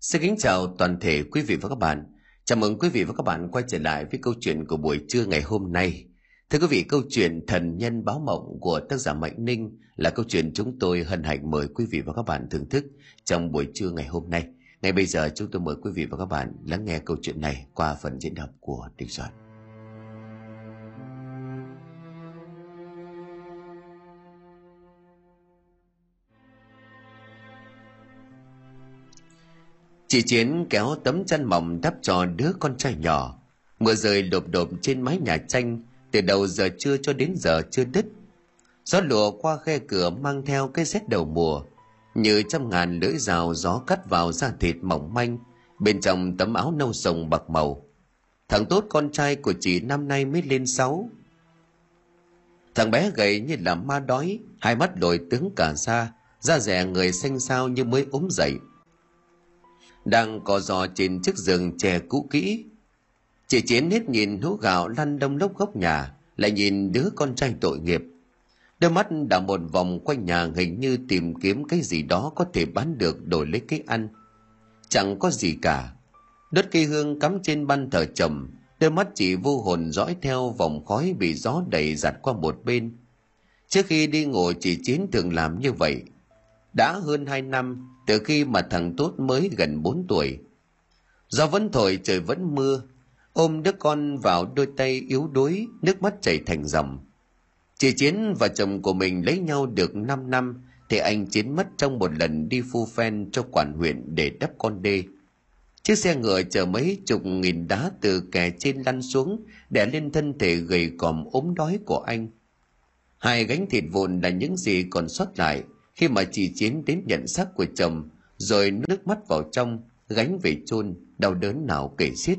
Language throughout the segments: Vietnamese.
Xin kính chào toàn thể quý vị và các bạn. Chào mừng quý vị và các bạn quay trở lại với câu chuyện của buổi trưa ngày hôm nay. Thưa quý vị, câu chuyện Thần Nhân Báo Mộng của tác giả Mạnh Ninh là câu chuyện chúng tôi hân hạnh mời quý vị và các bạn thưởng thức trong buổi trưa ngày hôm nay. Ngay bây giờ chúng tôi mời quý vị và các bạn lắng nghe câu chuyện này qua phần diễn đọc của Đình Soạn. Chị Chiến kéo tấm chăn mỏng đắp cho đứa con trai nhỏ. Mưa rơi lộp độp trên mái nhà tranh, từ đầu giờ trưa cho đến giờ chưa đứt. Gió lùa qua khe cửa mang theo cái rét đầu mùa, như trăm ngàn lưỡi rào gió cắt vào da thịt mỏng manh, bên trong tấm áo nâu sồng bạc màu. Thằng tốt con trai của chị năm nay mới lên sáu. Thằng bé gầy như là ma đói, hai mắt đổi tướng cả da, da rẻ người xanh xao như mới ốm dậy đang cò giò trên chiếc giường chè cũ kỹ. Chị Chiến hết nhìn hũ gạo lăn đông lốc góc nhà, lại nhìn đứa con trai tội nghiệp. Đôi mắt đã một vòng quanh nhà hình như tìm kiếm cái gì đó có thể bán được đổi lấy cái ăn. Chẳng có gì cả. Đốt cây hương cắm trên ban thờ chồng, đôi mắt chị vô hồn dõi theo vòng khói bị gió đẩy giặt qua một bên. Trước khi đi ngủ chị Chiến thường làm như vậy. Đã hơn hai năm, từ khi mà thằng Tốt mới gần 4 tuổi. Do vẫn thổi trời vẫn mưa, ôm đứa con vào đôi tay yếu đuối, nước mắt chảy thành dòng. Chị Chiến và chồng của mình lấy nhau được 5 năm thì anh Chiến mất trong một lần đi phu phen cho quản huyện để đắp con đê. Chiếc xe ngựa chở mấy chục nghìn đá từ kè trên lăn xuống đè lên thân thể gầy còm ốm đói của anh. Hai gánh thịt vụn là những gì còn sót lại khi mà chị Chiến đến nhận xác của chồng, rồi nước mắt vào trong, gánh về chôn đau đớn nào kể xiết.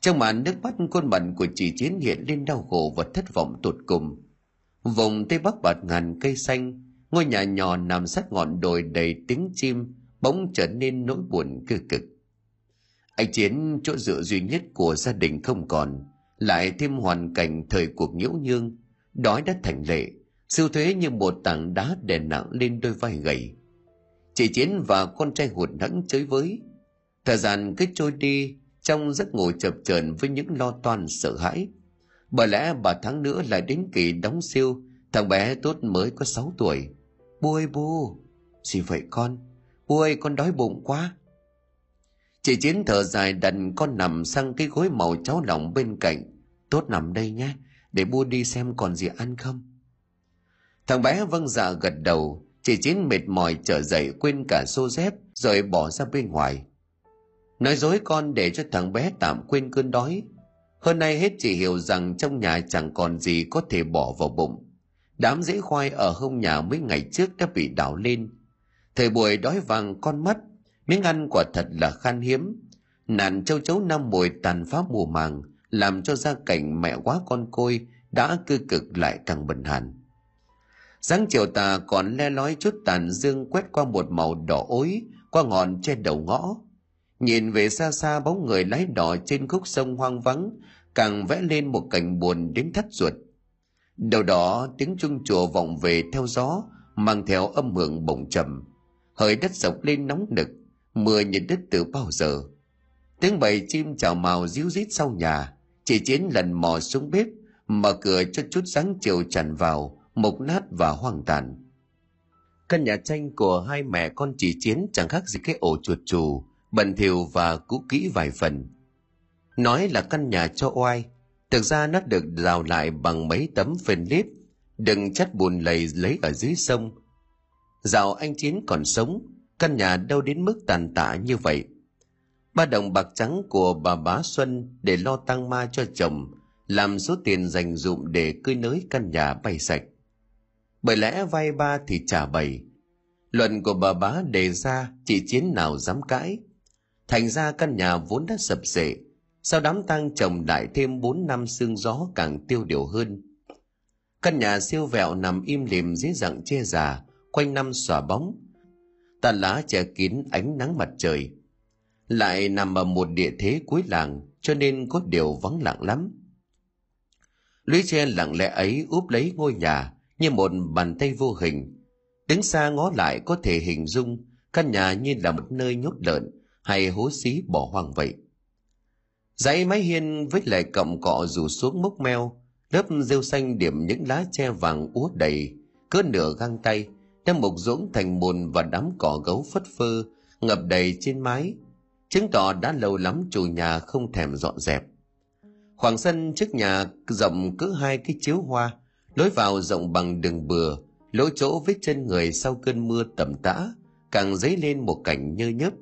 Trong màn nước mắt khuôn mặt của chị Chiến hiện lên đau khổ và thất vọng tột cùng. Vùng Tây Bắc bạt ngàn cây xanh, ngôi nhà nhỏ nằm sát ngọn đồi đầy tiếng chim, bỗng trở nên nỗi buồn cơ cực. Anh Chiến chỗ dựa duy nhất của gia đình không còn, lại thêm hoàn cảnh thời cuộc nhiễu nhương, đói đã thành lệ, Siêu thuế như một tảng đá đè nặng lên đôi vai gầy. Chị Chiến và con trai hụt hẫng chơi với. Thời gian cứ trôi đi trong giấc ngủ chập chờn với những lo toan sợ hãi. Bởi lẽ bà tháng nữa lại đến kỳ đóng siêu, thằng bé tốt mới có 6 tuổi. Bu ơi bu, gì vậy con? Bu ơi con đói bụng quá. Chị Chiến thở dài đặt con nằm sang cái gối màu cháo lỏng bên cạnh. Tốt nằm đây nhé, để bu đi xem còn gì ăn không. Thằng bé vâng dạ gật đầu, chỉ chín mệt mỏi trở dậy quên cả xô dép rồi bỏ ra bên ngoài. Nói dối con để cho thằng bé tạm quên cơn đói. Hơn nay hết chỉ hiểu rằng trong nhà chẳng còn gì có thể bỏ vào bụng. Đám rễ khoai ở hông nhà mấy ngày trước đã bị đảo lên. Thời buổi đói vàng con mắt, miếng ăn quả thật là khan hiếm. Nạn châu chấu năm mùi tàn phá mùa màng, làm cho gia cảnh mẹ quá con côi đã cư cực lại càng bần hàn sáng chiều tà còn le lói chút tàn dương quét qua một màu đỏ ối, qua ngọn trên đầu ngõ. Nhìn về xa xa, bóng người lái đỏ trên khúc sông hoang vắng, càng vẽ lên một cảnh buồn đến thắt ruột. Đầu đó tiếng chuông chùa vọng về theo gió, mang theo âm hưởng bồng trầm. Hơi đất sộc lên nóng nực, mưa nhìn đất từ bao giờ. Tiếng bầy chim chào màu ríu rít sau nhà, chỉ chiến lần mò xuống bếp, mở cửa cho chút sáng chiều tràn vào mục nát và hoang tàn. Căn nhà tranh của hai mẹ con chỉ chiến chẳng khác gì cái ổ chuột chù, bẩn thỉu và cũ kỹ vài phần. Nói là căn nhà cho oai, thực ra nó được rào lại bằng mấy tấm phên lít, đừng chất bùn lầy lấy ở dưới sông. Dạo anh Chiến còn sống, căn nhà đâu đến mức tàn tạ như vậy. Ba đồng bạc trắng của bà bá Xuân để lo tăng ma cho chồng, làm số tiền dành dụm để cưới nới căn nhà bay sạch bởi lẽ vay ba thì trả bảy. Luận của bà bá đề ra chị chiến nào dám cãi. Thành ra căn nhà vốn đã sập sệ. Sau đám tang chồng đại thêm bốn năm sương gió càng tiêu điều hơn. Căn nhà siêu vẹo nằm im lìm dưới dạng che già, quanh năm xòa bóng. Tàn lá che kín ánh nắng mặt trời. Lại nằm ở một địa thế cuối làng, cho nên có điều vắng lặng lắm. Lũy tre lặng lẽ ấy úp lấy ngôi nhà như một bàn tay vô hình. Đứng xa ngó lại có thể hình dung căn nhà như là một nơi nhốt lợn, hay hố xí bỏ hoang vậy dãy mái hiên với lại cọng cọ rủ xuống mốc meo lớp rêu xanh điểm những lá tre vàng úa đầy cỡ nửa găng tay đem mục dũng thành bùn và đám cỏ gấu phất phơ ngập đầy trên mái chứng tỏ đã lâu lắm chủ nhà không thèm dọn dẹp khoảng sân trước nhà rộng cứ hai cái chiếu hoa lối vào rộng bằng đường bừa, lỗ chỗ vết chân người sau cơn mưa tầm tã, càng dấy lên một cảnh nhơ nhớp.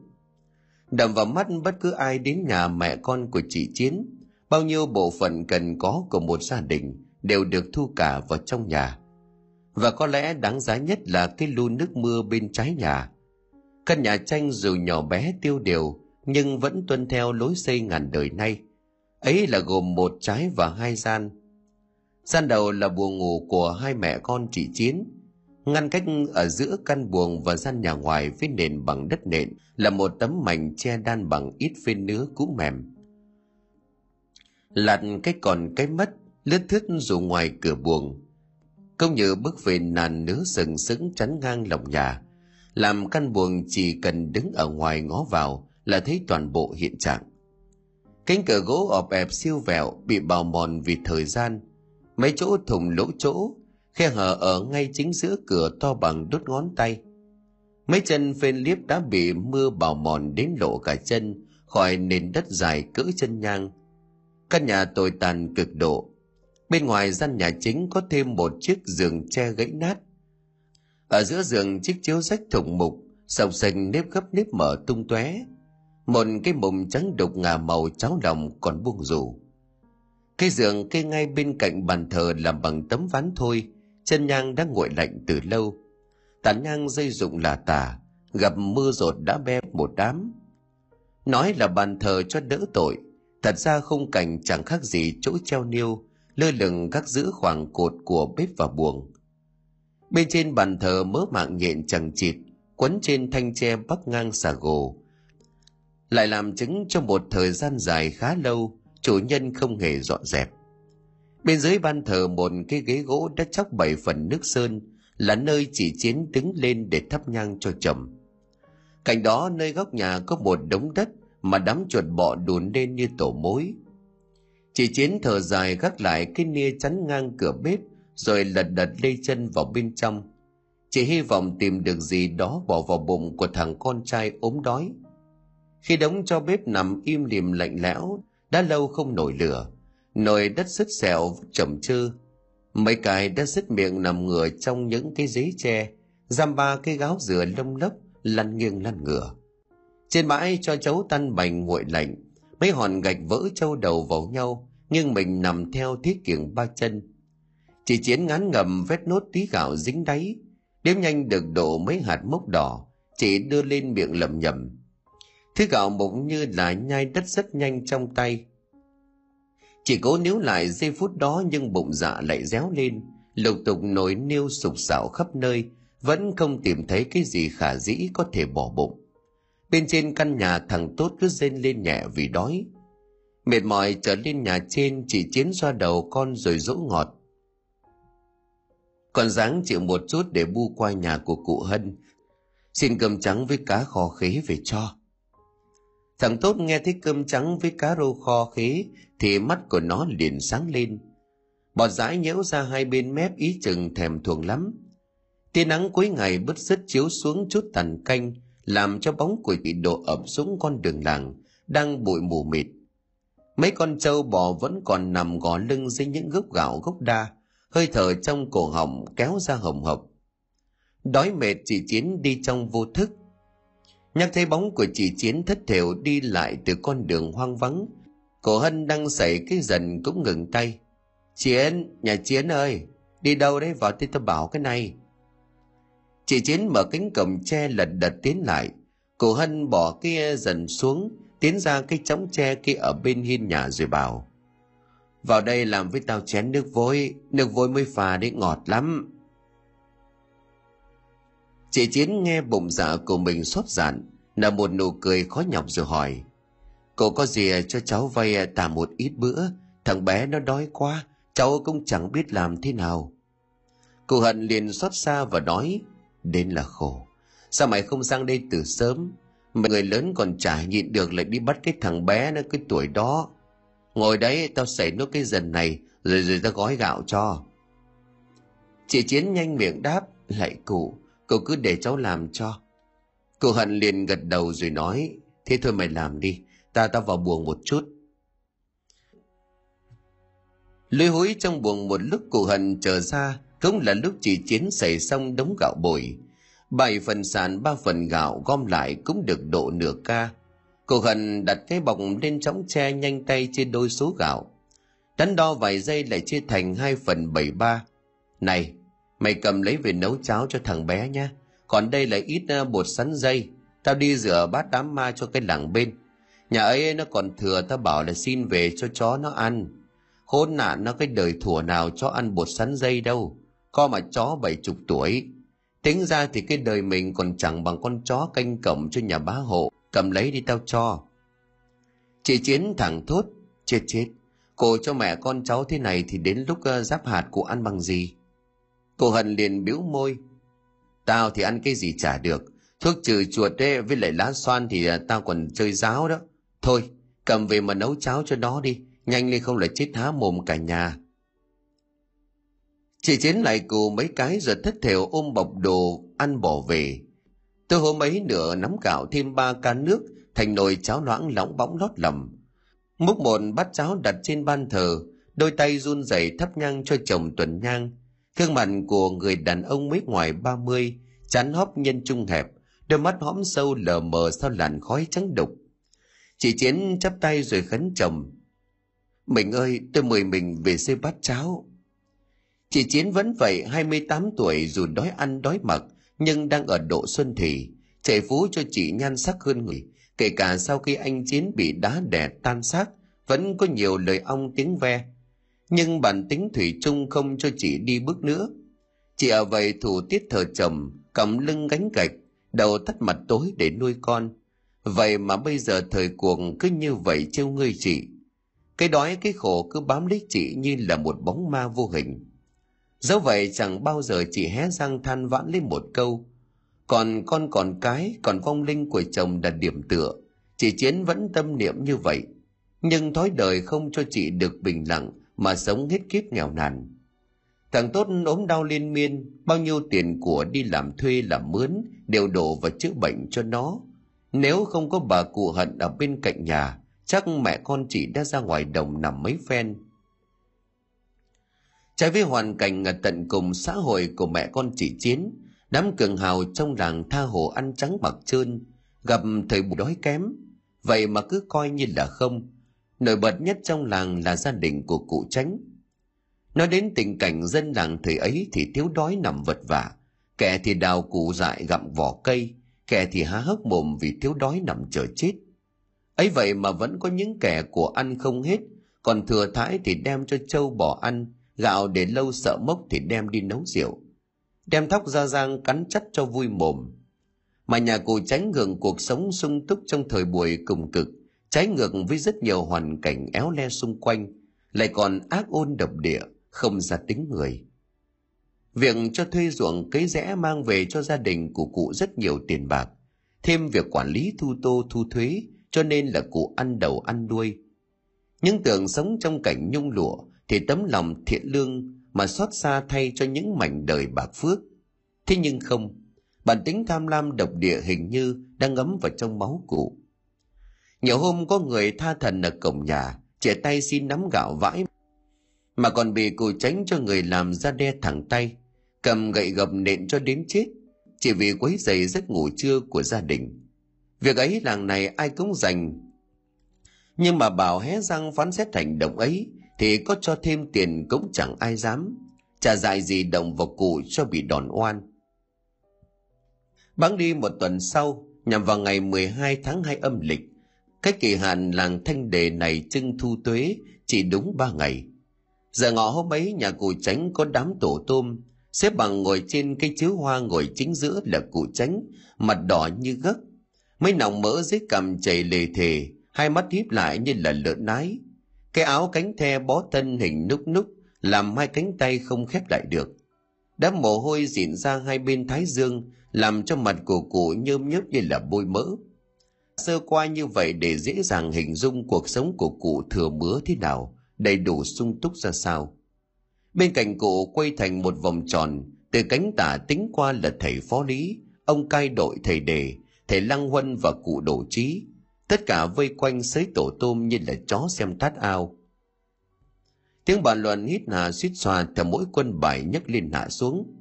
Đầm vào mắt bất cứ ai đến nhà mẹ con của chị chiến, bao nhiêu bộ phận cần có của một gia đình đều được thu cả vào trong nhà. Và có lẽ đáng giá nhất là cái lu nước mưa bên trái nhà. Căn nhà tranh dù nhỏ bé tiêu điều, nhưng vẫn tuân theo lối xây ngàn đời nay. Ấy là gồm một trái và hai gian gian đầu là buồng ngủ của hai mẹ con chị chiến ngăn cách ở giữa căn buồng và gian nhà ngoài với nền bằng đất nện là một tấm mảnh che đan bằng ít phên nứa cũ mềm. Lặt cái còn cái mất, lướt thướt dù ngoài cửa buồng. Công như bước về nàn nứa sừng sững chắn ngang lòng nhà. Làm căn buồng chỉ cần đứng ở ngoài ngó vào là thấy toàn bộ hiện trạng. Cánh cửa gỗ ọp ẹp siêu vẹo bị bào mòn vì thời gian mấy chỗ thùng lỗ chỗ, khe hở ở ngay chính giữa cửa to bằng đốt ngón tay. Mấy chân phên liếp đã bị mưa bào mòn đến lộ cả chân, khỏi nền đất dài cỡ chân nhang. Căn nhà tồi tàn cực độ. Bên ngoài gian nhà chính có thêm một chiếc giường tre gãy nát. Ở giữa giường, chiếc chiếu rách thủng mục, sọc sành nếp gấp nếp mở tung tóe. Một cái mùng trắng đục ngà màu cháo lòng còn buông rủ cái giường kê ngay bên cạnh bàn thờ làm bằng tấm ván thôi. Chân nhang đã nguội lạnh từ lâu. Tàn nhang dây dụng là tả gặp mưa rột đã be một đám. Nói là bàn thờ cho đỡ tội, thật ra khung cảnh chẳng khác gì chỗ treo niêu, lơ lửng các giữ khoảng cột của bếp và buồng. Bên trên bàn thờ mớ mạng nhện chẳng chịt, quấn trên thanh tre bắc ngang xà gồ. Lại làm chứng cho một thời gian dài khá lâu chủ nhân không hề dọn dẹp. Bên dưới ban thờ một cái ghế gỗ đã chóc bảy phần nước sơn, là nơi chỉ chiến đứng lên để thắp nhang cho chồng. Cạnh đó, nơi góc nhà có một đống đất mà đám chuột bọ đùn lên như tổ mối. Chỉ chiến thở dài gác lại cái nia chắn ngang cửa bếp, rồi lật đật lê chân vào bên trong. Chỉ hy vọng tìm được gì đó bỏ vào bụng của thằng con trai ốm đói. Khi đống cho bếp nằm im lìm lạnh lẽo đã lâu không nổi lửa, nồi đất sứt xẻo chậm chư mấy cái đã sứt miệng nằm ngửa trong những cái giấy tre, giam ba cái gáo dừa lông lốc, lăn nghiêng lăn ngửa. Trên bãi cho cháu tan bành nguội lạnh, mấy hòn gạch vỡ trâu đầu vào nhau, nhưng mình nằm theo thiết kiểng ba chân. Chỉ chiến ngán ngầm vét nốt tí gạo dính đáy, đếm nhanh được độ mấy hạt mốc đỏ, chỉ đưa lên miệng lầm nhầm thứ gạo bỗng như là nhai đất rất nhanh trong tay. Chỉ cố níu lại giây phút đó nhưng bụng dạ lại réo lên. Lục tục nổi niêu sục sạo khắp nơi, vẫn không tìm thấy cái gì khả dĩ có thể bỏ bụng. Bên trên căn nhà thằng tốt cứ rên lên nhẹ vì đói. Mệt mỏi trở lên nhà trên chỉ chiến xoa đầu con rồi dỗ ngọt. Còn dáng chịu một chút để bu qua nhà của cụ hân. Xin cơm trắng với cá kho khế về cho thằng tốt nghe thấy cơm trắng với cá rô kho khế, thì mắt của nó liền sáng lên. Bọt dãi nhễu ra hai bên mép ý chừng thèm thuồng lắm. Tia nắng cuối ngày bứt rứt chiếu xuống chút tàn canh, làm cho bóng của bị độ ập xuống con đường làng, đang bụi mù mịt. Mấy con trâu bò vẫn còn nằm gò lưng dưới những gốc gạo gốc đa, hơi thở trong cổ họng kéo ra hồng hộc. Đói mệt, chị chiến đi trong vô thức nhắc thấy bóng của chị chiến thất thểu đi lại từ con đường hoang vắng. Cổ hân đang xảy cái dần cũng ngừng tay. Chiến nhà chiến ơi, đi đâu đấy vào thì tao bảo cái này. Chị chiến mở cánh cổng tre lật đật tiến lại. Cổ hân bỏ cái dần xuống, tiến ra cái chóng tre kia ở bên hiên nhà rồi bảo, vào đây làm với tao chén nước vôi nước vôi mới phà đấy, ngọt lắm chị chiến nghe bụng dạ của mình xót giản, nở một nụ cười khó nhọc rồi hỏi cậu có gì cho cháu vay tạm một ít bữa? Thằng bé nó đói quá, cháu cũng chẳng biết làm thế nào. Cụ hận liền xót xa và nói, đến là khổ. Sao mày không sang đây từ sớm? Mày người lớn còn chả nhịn được lại đi bắt cái thằng bé nó cái tuổi đó. Ngồi đấy tao xảy nốt cái dần này, rồi rồi tao gói gạo cho. Chị chiến nhanh miệng đáp, lại cụ cậu cứ để cháu làm cho. Cụ hận liền gật đầu rồi nói, thế thôi mày làm đi, ta ta vào buồng một chút. Lưới hối trong buồng một lúc cụ hận trở ra, cũng là lúc chị chiến xảy xong đống gạo bồi. Bảy phần sàn, ba phần gạo gom lại cũng được độ nửa ca. Cô hận đặt cái bọc lên chõng tre nhanh tay chia đôi số gạo. Đắn đo vài giây lại chia thành hai phần bảy ba. Này mày cầm lấy về nấu cháo cho thằng bé nhé. Còn đây là ít à, bột sắn dây. Tao đi rửa bát đám ma cho cái làng bên. Nhà ấy, nó còn thừa, tao bảo là xin về cho chó nó ăn. Khốn nạn, nó cái đời thủa nào cho ăn bột sắn dây đâu. Co mà chó bảy chục tuổi. Tính ra thì cái đời mình còn chẳng bằng con chó canh cổng cho nhà bá hộ. Cầm lấy đi tao cho. Chị chiến thẳng thốt, chết chết. Cô cho mẹ con cháu thế này thì đến lúc à, giáp hạt cụ ăn bằng gì? Cô hân liền biếu môi. Tao thì ăn cái gì chả được. Thuốc trừ chuột ấy, với lại lá xoan thì à, tao còn chơi giáo đó. Thôi, cầm về mà nấu cháo cho nó đi. Nhanh lên không là chết há mồm cả nhà. Chị chiến lại cù mấy cái rồi thất thểu ôm bọc đồ, ăn bỏ về. Tôi hôm ấy nửa nắm gạo thêm ba ca nước, thành nồi cháo loãng lóng bóng lót lầm. Múc một bát cháo đặt trên ban thờ, đôi tay run rẩy thắp nhang cho chồng tuần nhang gương mặt của người đàn ông mấy ngoài ba mươi, chán hóp nhân trung hẹp, đôi mắt hõm sâu lờ mờ sau làn khói trắng đục. Chị chiến chắp tay rồi khấn chồng, mình ơi, tôi mời mình về xây bát cháo. Chị chiến vẫn vậy 28 tuổi, dù đói ăn đói mặc, nhưng đang ở độ xuân thì chạy phú cho chị nhan sắc hơn người. Kể cả sau khi anh chiến bị đá đè tan xác, vẫn có nhiều lời ong tiếng ve nhưng bản tính thủy chung không cho chị đi bước nữa. Chị ở vậy thủ tiết thờ chồng, cầm lưng gánh gạch, đầu tắt mặt tối để nuôi con. Vậy mà bây giờ thời cuộc cứ như vậy trêu ngươi chị. Cái đói, cái khổ cứ bám lấy chị như là một bóng ma vô hình. Dẫu vậy chẳng bao giờ chị hé răng than vãn lên một câu. Còn con còn cái, còn vong linh của chồng đặt điểm tựa. Chị chiến vẫn tâm niệm như vậy. Nhưng thói đời không cho chị được bình lặng mà sống hết kiếp nghèo nàn. Thằng tốt ốm đau liên miên, bao nhiêu tiền của đi làm thuê làm mướn đều đổ vào chữa bệnh cho nó. Nếu không có bà cụ hận ở bên cạnh nhà, chắc mẹ con chị đã ra ngoài đồng nằm mấy phen. Trái với hoàn cảnh ở tận cùng xã hội của mẹ con chị chiến, đám cường hào trong làng tha hồ ăn trắng mặc trơn, gặp thời bù đói kém. Vậy mà cứ coi như là không nổi bật nhất trong làng là gia đình của cụ tránh nói đến tình cảnh dân làng thời ấy thì thiếu đói nằm vật vả. Kẻ thì đào cụ dại gặm vỏ cây, kẻ thì há hốc mồm vì thiếu đói nằm chờ chết. Ấy vậy mà vẫn có những kẻ của ăn không hết, còn thừa thãi thì đem cho trâu bò ăn, gạo để lâu sợ mốc thì đem đi nấu rượu. Đem thóc ra giang cắn chắt cho vui mồm. Mà nhà cụ tránh hưởng cuộc sống sung túc trong thời buổi cùng cực trái ngược với rất nhiều hoàn cảnh éo le xung quanh, lại còn ác ôn độc địa, không ra tính người. Việc cho thuê ruộng cấy rẽ mang về cho gia đình của cụ rất nhiều tiền bạc, thêm việc quản lý thu tô thu thuế, cho nên là cụ ăn đầu ăn đuôi. Những tưởng sống trong cảnh nhung lụa, thì tấm lòng thiện lương mà xót xa thay cho những mảnh đời bạc phước. Thế nhưng không, bản tính tham lam độc địa hình như đang ngấm vào trong máu cụ nhiều hôm có người tha thần ở cổng nhà trẻ tay xin nắm gạo vãi. Mà còn bị cụ tránh cho người làm ra đe thẳng tay, cầm gậy gập nện cho đến chết, chỉ vì quấy giày giấc ngủ trưa của gia đình. Việc ấy làng này ai cũng dành. Nhưng mà bảo hé răng phán xét hành động ấy, thì có cho thêm tiền cũng chẳng ai dám. Trả dại gì động vào cụ cho bị đòn oan. Bắn đi một tuần sau, nhằm vào ngày 12 tháng 2 âm lịch cách kỳ hạn làng thanh đề này trưng thu tuế chỉ đúng ba ngày. Giờ ngọ hôm ấy, nhà cụ tránh có đám tổ tôm, xếp bằng ngồi trên cây chiếu hoa ngồi chính giữa là cụ tránh mặt đỏ như gấc. Mấy nòng mỡ dưới cằm chảy lề thề, hai mắt híp lại như là lợn nái. Cái áo cánh the bó thân hình núc núc, làm hai cánh tay không khép lại được. Đám mồ hôi dịn ra hai bên thái dương, làm cho mặt của cụ nhơm nhớp như là bôi mỡ sơ qua như vậy để dễ dàng hình dung cuộc sống của cụ thừa bứa thế nào, đầy đủ sung túc ra sao. Bên cạnh cụ quay thành một vòng tròn, từ cánh tả tính qua là thầy phó lý, ông cai đội thầy đề, thầy lăng huân và cụ đổ trí. Tất cả vây quanh xới tổ tôm như là chó xem thát ao. Tiếng bàn luận hít hà suýt xoa theo mỗi quân bài nhấc lên hạ xuống.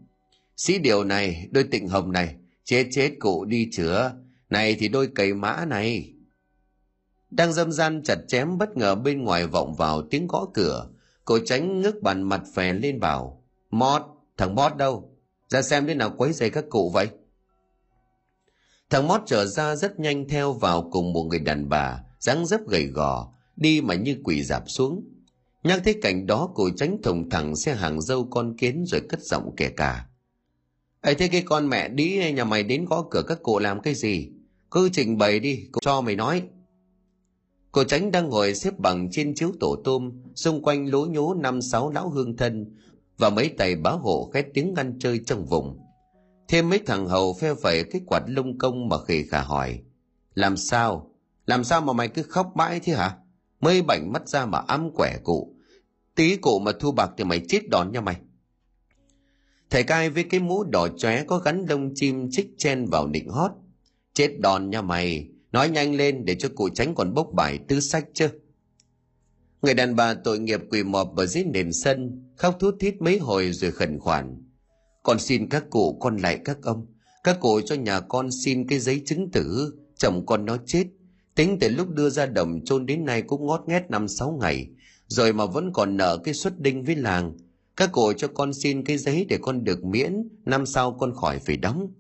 Sĩ điều này, đôi tịnh hồng này, chết chết cụ đi chữa, này thì đôi cầy mã này. Đang dâm gian chặt chém bất ngờ bên ngoài vọng vào tiếng gõ cửa, cô tránh ngước bàn mặt phè lên bảo, Mót, thằng Mót đâu? Ra xem thế nào quấy rầy các cụ vậy? Thằng Mót trở ra rất nhanh theo vào cùng một người đàn bà, dáng dấp gầy gò, đi mà như quỷ dạp xuống. Nhắc thấy cảnh đó cô tránh thùng thẳng xe hàng dâu con kiến rồi cất giọng kể cả. ấy thế cái con mẹ đi nhà mày đến gõ cửa các cụ làm cái gì? Cứ trình bày đi, cô cho mày nói. Cô tránh đang ngồi xếp bằng trên chiếu tổ tôm, xung quanh lố nhố năm sáu lão hương thân và mấy tay bá hộ khét tiếng ăn chơi trong vùng. Thêm mấy thằng hầu phe phẩy cái quạt lông công mà khỉ khà hỏi. Làm sao? Làm sao mà mày cứ khóc mãi thế hả? Mây bảnh mắt ra mà ám quẻ cụ. Tí cụ mà thu bạc thì mày chết đòn nha mày. Thầy cai với cái mũ đỏ chóe có gắn lông chim chích chen vào nịnh hót. Chết đòn nha mày, nói nhanh lên để cho cụ tránh còn bốc bài tư sách chứ. Người đàn bà tội nghiệp quỳ mọp ở dưới nền sân, khóc thút thít mấy hồi rồi khẩn khoản. Con xin các cụ, con lại các ông. Các cụ cho nhà con xin cái giấy chứng tử, chồng con nó chết. Tính từ lúc đưa ra đồng chôn đến nay cũng ngót nghét năm sáu ngày, rồi mà vẫn còn nợ cái xuất đinh với làng. Các cụ cho con xin cái giấy để con được miễn, năm sau con khỏi phải đóng.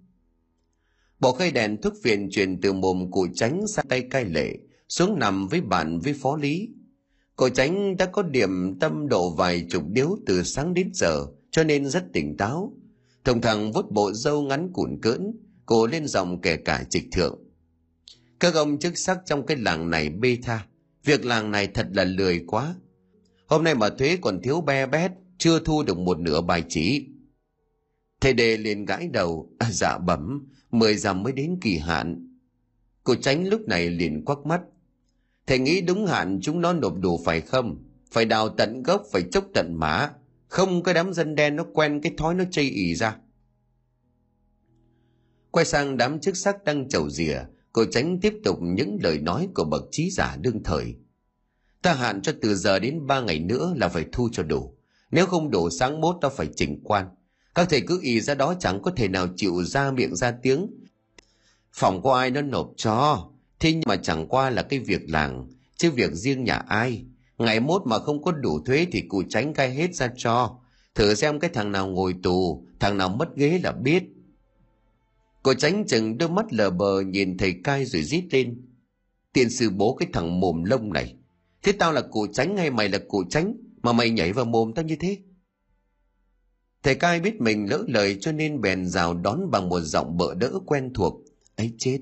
Bộ cây đèn thuốc phiền truyền từ mồm cụ tránh sang tay cai lệ, xuống nằm với bạn với phó lý. Cụ tránh đã có điểm tâm độ vài chục điếu từ sáng đến giờ, cho nên rất tỉnh táo. Thông thằng vuốt bộ dâu ngắn cuộn cưỡn, cổ lên dòng kể cả trịch thượng. Các ông chức sắc trong cái làng này bê tha, việc làng này thật là lười quá. Hôm nay mà thuế còn thiếu be bét, chưa thu được một nửa bài chỉ. Thầy đề liền gãi đầu, à, dạ bẩm, mười dặm mới đến kỳ hạn. Cô tránh lúc này liền quắc mắt. Thầy nghĩ đúng hạn chúng nó nộp đủ phải không? Phải đào tận gốc, phải chốc tận mã. Không có đám dân đen nó quen cái thói nó chây ỉ ra. Quay sang đám chức sắc đang chầu rìa, cô tránh tiếp tục những lời nói của bậc trí giả đương thời. Ta hạn cho từ giờ đến ba ngày nữa là phải thu cho đủ. Nếu không đủ sáng mốt ta phải chỉnh quan. Các thầy cứ ý ra đó chẳng có thể nào chịu ra miệng ra tiếng. Phòng có ai nó nộp cho, thế nhưng mà chẳng qua là cái việc làng, chứ việc riêng nhà ai. Ngày mốt mà không có đủ thuế thì cụ tránh cai hết ra cho. Thử xem cái thằng nào ngồi tù, thằng nào mất ghế là biết. Cô tránh chừng đôi mắt lờ bờ nhìn thầy cai rồi rít lên. Tiền sư bố cái thằng mồm lông này. Thế tao là cụ tránh hay mày là cụ tránh mà mày nhảy vào mồm tao như thế? Thầy cai biết mình lỡ lời cho nên bèn rào đón bằng một giọng bợ đỡ quen thuộc. ấy chết,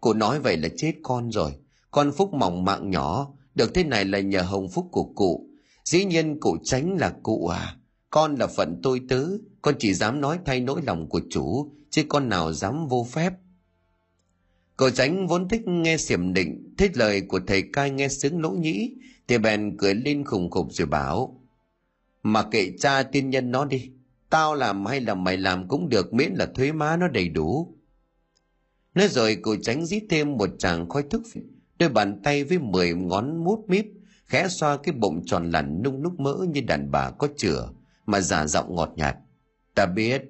cụ nói vậy là chết con rồi. Con Phúc mỏng mạng nhỏ, được thế này là nhờ hồng phúc của cụ. Dĩ nhiên cụ tránh là cụ à. Con là phận tôi tớ, con chỉ dám nói thay nỗi lòng của chủ, chứ con nào dám vô phép. Cậu tránh vốn thích nghe xiểm định, thích lời của thầy cai nghe sướng lỗ nhĩ, thì bèn cười lên khùng khục rồi bảo. Mà kệ cha tiên nhân nó đi, tao làm hay là mày làm cũng được miễn là thuế má nó đầy đủ. Nói rồi cậu tránh rít thêm một chàng khói thức, đôi bàn tay với mười ngón mút míp, khẽ xoa cái bụng tròn lẳn nung núc mỡ như đàn bà có chửa, mà giả giọng ngọt nhạt. Ta biết,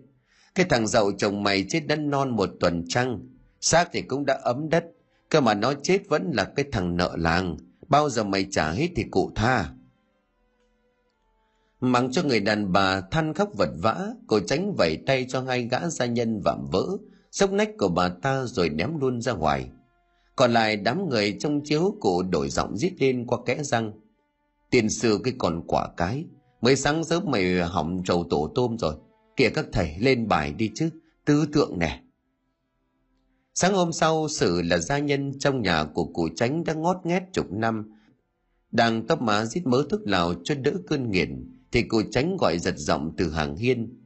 cái thằng giàu chồng mày chết đất non một tuần trăng, xác thì cũng đã ấm đất, cơ mà nó chết vẫn là cái thằng nợ làng, bao giờ mày trả hết thì cụ tha mặc cho người đàn bà than khóc vật vã, cô tránh vẩy tay cho hai gã gia nhân vạm vỡ, sốc nách của bà ta rồi ném luôn ra ngoài. Còn lại đám người trong chiếu cụ đổi giọng rít lên qua kẽ răng. Tiền sư cái còn quả cái, mới sáng sớm mày hỏng trầu tổ tôm rồi. Kìa các thầy lên bài đi chứ, tư tượng nè. Sáng hôm sau, Sử là gia nhân trong nhà của cụ tránh đã ngót nghét chục năm. Đang tóc má rít mớ thức lào cho đỡ cơn nghiện, thì cụ tránh gọi giật giọng từ hàng hiên.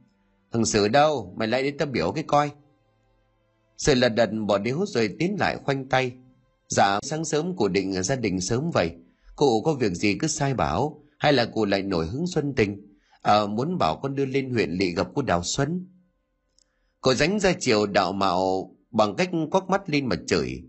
Thằng Sử đâu, mày lại đến tao biểu cái coi. sự là đần bỏ điếu rồi tiến lại khoanh tay. Dạ sáng sớm cụ định gia đình sớm vậy. Cụ có việc gì cứ sai bảo Hay là cụ lại nổi hứng xuân tình? À, Muốn bảo con đưa lên huyện lỵ gặp cô Đào Xuân. Cô dánh ra chiều đạo mạo Bằng cách quắc mắt lên mà chửi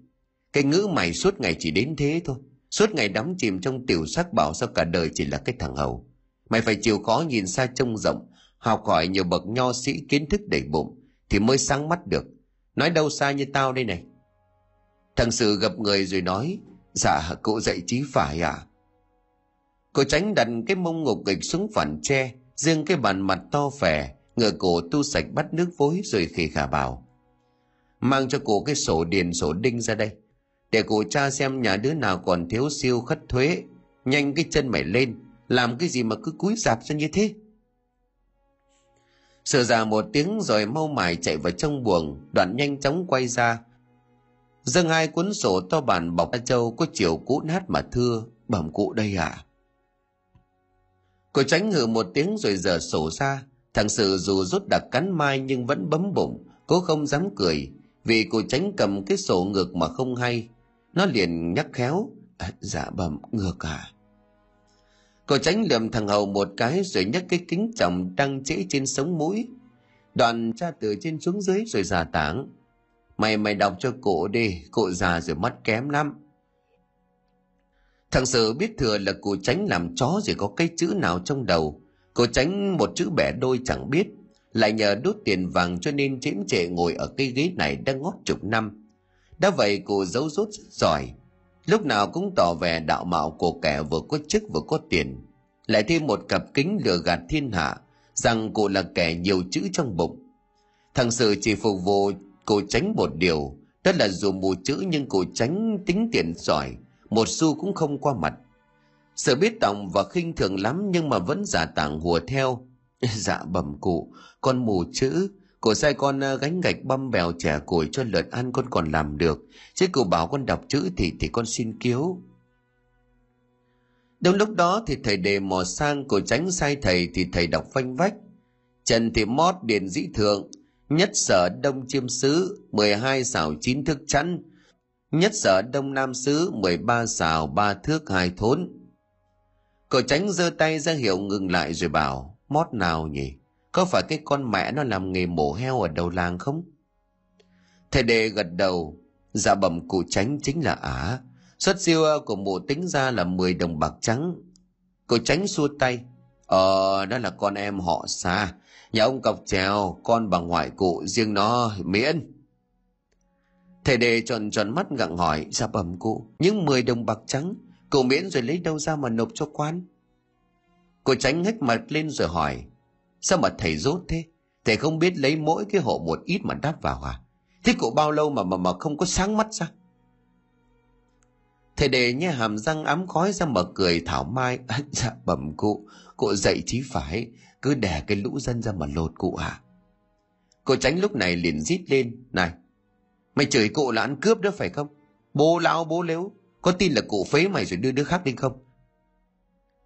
Cái ngữ mày suốt ngày chỉ đến thế thôi. Suốt ngày đắm chìm trong tiểu sắc bảo sao cả đời chỉ là cái thằng hầu. Mày phải chịu khó nhìn xa trông rộng, Học hỏi nhiều bậc nho sĩ kiến thức đầy bụng Thì mới sáng mắt được. Nói đâu xa như tao đây này. Thằng Sự gặp người rồi nói Dạ cụ dạy trí phải à Cô tránh đặt cái mông ngục nghịch xuống phản tre, riêng cái bàn mặt to phè, ngựa cổ tu sạch bắt nước vối rồi khỉ khả bảo, mang cho cụ cái sổ điền sổ đinh ra đây. Để cụ cha xem nhà đứa nào còn thiếu siêu khất thuế, nhanh cái chân mày lên làm cái gì mà cứ cúi dạp ra như thế? Sợ già một tiếng rồi mau mải chạy vào trong buồng đoạn nhanh chóng quay ra. Dâng hai cuốn sổ to bản bọc châu có chiều cũ nát mà thưa bẩm cụ đây à cô tránh hừ một tiếng rồi giờ sổ ra. Thằng sự dù rút đặc cắn mai nhưng vẫn bấm bụng cố không dám cười vì cô tránh cầm cái sổ ngược mà không hay. Nó liền nhắc khéo à, dạ bẩm ngược à cô tránh lườm thằng hầu một cái rồi nhấc cái kính trọng đang trễ trên sống mũi. Đoàn tra từ trên xuống dưới rồi giả tảng. Mày mày đọc cho cụ đi, cụ già rồi mắt kém lắm. Thằng sự biết thừa là cụ tránh làm chó rồi có cái chữ nào trong đầu. Cụ tránh một chữ bẻ đôi chẳng biết. Lại nhờ đốt tiền vàng cho nên chiếm trệ ngồi ở cái ghế này đã ngót chục năm. Đã vậy cụ giấu rốt rất giỏi lúc nào cũng tỏ vẻ đạo mạo của kẻ vừa có chức vừa có tiền. Lại thêm một cặp kính lừa gạt thiên hạ, rằng cụ là kẻ nhiều chữ trong bụng. Thằng sự chỉ phục vụ cụ tránh một điều đó là dù mù chữ nhưng cụ tránh tính tiền giỏi một xu cũng không qua mặt. Sợ biết tòng và khinh thường lắm nhưng mà vẫn giả tảng hùa theo. Dạ bẩm cụ, con mù chữ Cổ sai con ờ, gánh gạch băm bèo trẻ củi cho lợn ăn con còn làm được. Chứ cụ bảo con đọc chữ thì thì con xin kiếu. Đúng lúc đó thì thầy đề mò sang cổ tránh sai thầy thì thầy đọc phanh vách. Trần thì mót điền dĩ thượng, nhất sở đông chiêm sứ, 12 xảo chín thước chắn, nhất sở đông nam sứ, 13 xảo ba thước hai thốn. Cổ tránh giơ tay ra hiệu ngừng lại rồi bảo, mót nào nhỉ? Có phải cái con mẹ nó làm nghề mổ heo ở đầu làng không? Thầy đề gật đầu, dạ bẩm cụ tránh chính là ả, Xuất siêu của mụ tính ra là 10 đồng bạc trắng. Cụ tránh xua tay. Ờ, đó là con em họ xa. Nhà ông cọc trèo, con bà ngoại cụ, riêng nó miễn. Thầy đề tròn tròn mắt gặng hỏi, dạ bẩm cụ, những 10 đồng bạc trắng, cụ miễn rồi lấy đâu ra mà nộp cho quan? Cụ tránh hết mặt lên rồi hỏi, Sao mà thầy rốt thế? Thầy không biết lấy mỗi cái hộ một ít mà đắp vào à? Thế cụ bao lâu mà mà mà không có sáng mắt ra? Thầy để nhé hàm răng ám khói ra mở cười thảo mai. dạ bẩm cụ, cụ dậy chí phải, cứ đè cái lũ dân ra mà lột cụ à? Cô tránh lúc này liền rít lên. Này, mày chửi cụ là ăn cướp đó phải không? Bố lão bố lếu, có tin là cụ phế mày rồi đưa đứa khác đi không?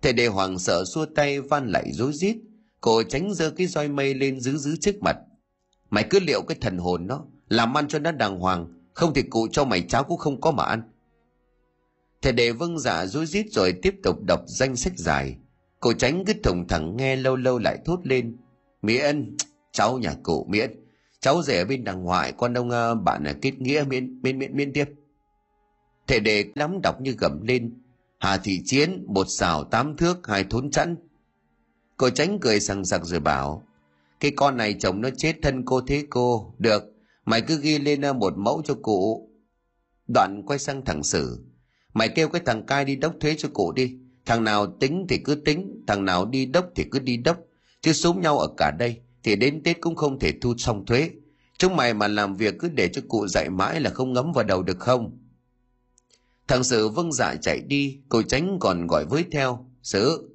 Thầy đề hoàng sợ xua tay van lại rối rít Cô tránh giơ cái roi mây lên giữ giữ trước mặt. Mày cứ liệu cái thần hồn nó, làm ăn cho nó đàng hoàng, không thì cụ cho mày cháo cũng không có mà ăn. Thầy đề vâng dạ rối rít rồi tiếp tục đọc danh sách dài. Cô tránh cứ thùng thẳng nghe lâu lâu lại thốt lên. Miễn, cháu nhà cụ miễn. Cháu rể ở bên đằng ngoại, con ông uh, bạn là kết nghĩa miễn, miễn, miễn, miễn tiếp. Thầy đề lắm đọc như gầm lên. Hà thị chiến, một xào tám thước, hai thốn chẵn Cô tránh cười sằng sặc rồi bảo, cái con này chồng nó chết thân cô thế cô, được, mày cứ ghi lên ờ, một mẫu cho cụ. Đoạn quay sang thằng Sử, mày kêu cái thằng cai đi đốc thuế cho cụ đi, thằng nào tính thì cứ tính, thằng nào đi đốc thì cứ đi đốc, chứ súng nhau ở cả đây, thì đến Tết cũng không thể thu xong thuế. Chúng mày mà làm việc cứ để cho cụ dạy mãi là không ngấm vào đầu được không? Thằng Sử vâng dạ chạy đi, cô tránh còn gọi với theo. Sử,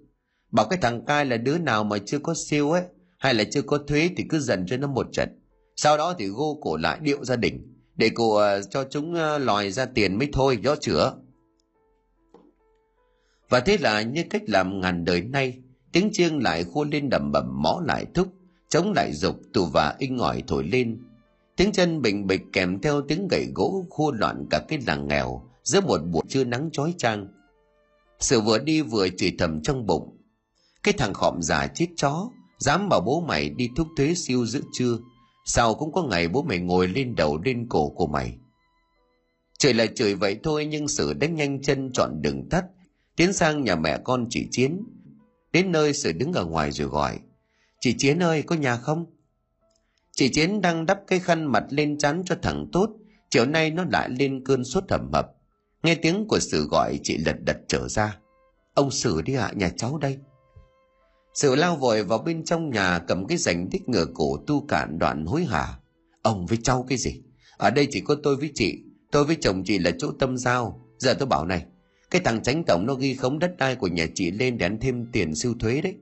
Bảo cái thằng cai là đứa nào mà chưa có siêu ấy, hay là chưa có thuế thì cứ dần cho nó một trận. Sau đó thì gô cổ lại điệu gia đình, để cổ uh, cho chúng uh, lòi ra tiền mới thôi, rõ chữa. Và thế là như cách làm ngàn đời nay, tiếng chiêng lại khua lên đầm bầm mõ lại thúc, chống lại dục tù và inh ỏi thổi lên. Tiếng chân bình bịch kèm theo tiếng gậy gỗ khua loạn cả cái làng nghèo, giữa một buổi trưa nắng chói chang sự vừa đi vừa chửi thầm trong bụng cái thằng khọm già chết chó, dám bảo bố mày đi thúc thuế siêu giữa trưa sao cũng có ngày bố mày ngồi lên đầu lên cổ của mày? Trời là trời vậy thôi, nhưng sự đánh nhanh chân chọn đường tắt, tiến sang nhà mẹ con chị chiến. Đến nơi sự đứng ở ngoài rồi gọi, chị chiến ơi, có nhà không? Chị chiến đang đắp cái khăn mặt lên chắn cho thằng tốt, chiều nay nó lại lên cơn sốt hầm hập. Nghe tiếng của sự gọi, chị lật đật trở ra. Ông sử đi ạ, nhà cháu đây sự lao vội vào bên trong nhà cầm cái rành thích ngựa cổ tu cạn đoạn hối hả. Ông với cháu cái gì? Ở đây chỉ có tôi với chị. Tôi với chồng chị là chỗ tâm giao. Giờ tôi bảo này, cái thằng tránh tổng nó ghi khống đất đai của nhà chị lên để ăn thêm tiền siêu thuế đấy.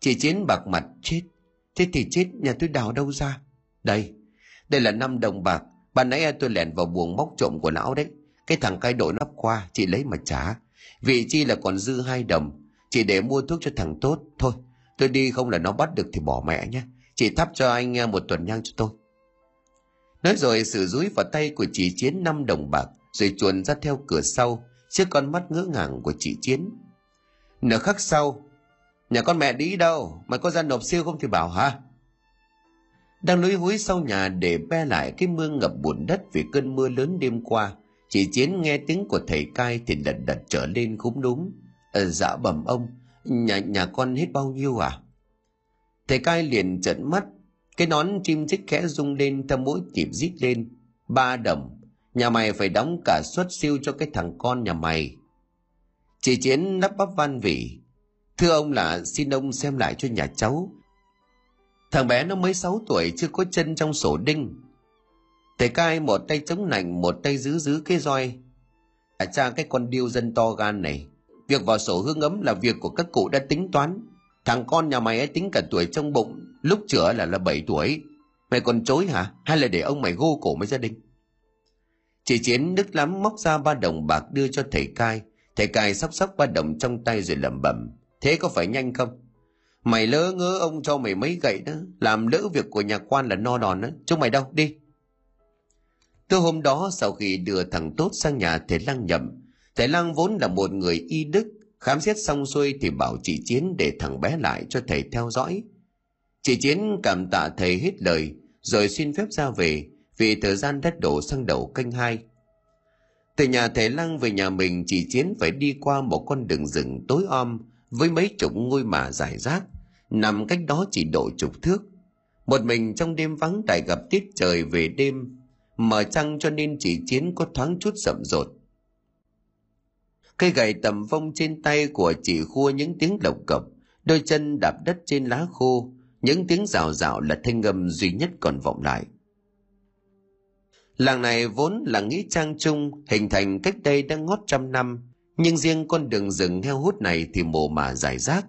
Chị chiến bạc mặt, chết. Thế thì chết, nhà tôi đào đâu ra? Đây đây là năm đồng bạc. Ban nãy tôi lẻn vào buồng móc trộm của lão đấy. Cái thằng cai đội nắp qua, chị lấy mà trả. Vị chi là còn dư hai đồng chị để mua thuốc cho thằng tốt thôi. Tôi đi không là nó bắt được thì bỏ mẹ nhé. Chị thắp cho anh à, một tuần nhang cho tôi. Nói rồi sự dúi vào tay của chị chiến năm đồng bạc, rồi chuồn ra theo cửa sau, trước con mắt ngỡ ngàng của chị chiến. Nửa khắc sau, nhà con mẹ đi đâu? Mày có ra nộp siêu không thì bảo hả? Đang lúi húi sau nhà để be lại cái mương ngập bùn đất vì cơn mưa lớn đêm qua, chị chiến nghe tiếng của thầy cai thì lật đật trở lên khúm đúng ờ, dạ bẩm ông nhà nhà con hết bao nhiêu à? Thầy cai liền trợn mắt cái nón chim chích khẽ rung lên theo mỗi nhịp rít lên. Ba đồng nhà mày phải đóng cả suất siêu cho cái thằng con nhà mày. Chị chiến lắp bắp van vỉ thưa ông là xin ông xem lại cho nhà cháu. Thằng bé nó mới 6 tuổi chưa có chân trong sổ đinh. Thầy cai một tay chống nạnh một tay giữ giữ cái roi. À cha cái con điêu dân to gan này việc vào sổ hương ấm là việc của các cụ đã tính toán. Thằng con nhà mày ấy tính cả tuổi trong bụng, lúc chữa là là 7 tuổi. Mày còn chối hả? Hay là để ông mày gô cổ mấy gia đình chị chiến đức lắm, móc ra ba đồng bạc đưa cho thầy cai. Thầy cai sóc sóc ba đồng trong tay rồi lẩm bẩm, thế có phải nhanh không? Mày lỡ ngỡ ông cho mày mấy gậy đó. Làm lỡ việc của nhà quan là no đòn đó. Chúng mày đâu, đi. Từ hôm đó, sau khi đưa thằng tốt sang nhà, thầy lăng nhậm thầy Lang vốn là một người y đức, khám xét xong xuôi thì bảo chị chiến để thằng bé lại cho thầy theo dõi. Chị chiến cảm tạ thầy hết lời, rồi xin phép ra về, vì thời gian đất đổ sang đầu canh hai. Từ nhà thầy lăng về nhà mình, chị chiến phải đi qua một con đường rừng tối om với mấy chục ngôi mả dài rác. Nằm cách đó chỉ độ chục thước. Một mình trong đêm vắng tại gặp tiết trời về đêm. Mở trăng cho nên Chị chiến có thoáng chút rậm rột cây gậy tầm vông trên tay của chị khua những tiếng lộc cộc, đôi chân đạp đất trên lá khô, những tiếng rào rào là thanh âm duy nhất còn vọng lại. Làng này vốn là nghĩa trang trung, hình thành cách đây đã ngót trăm năm, nhưng riêng con đường rừng heo hút này thì mồ mà dài rác.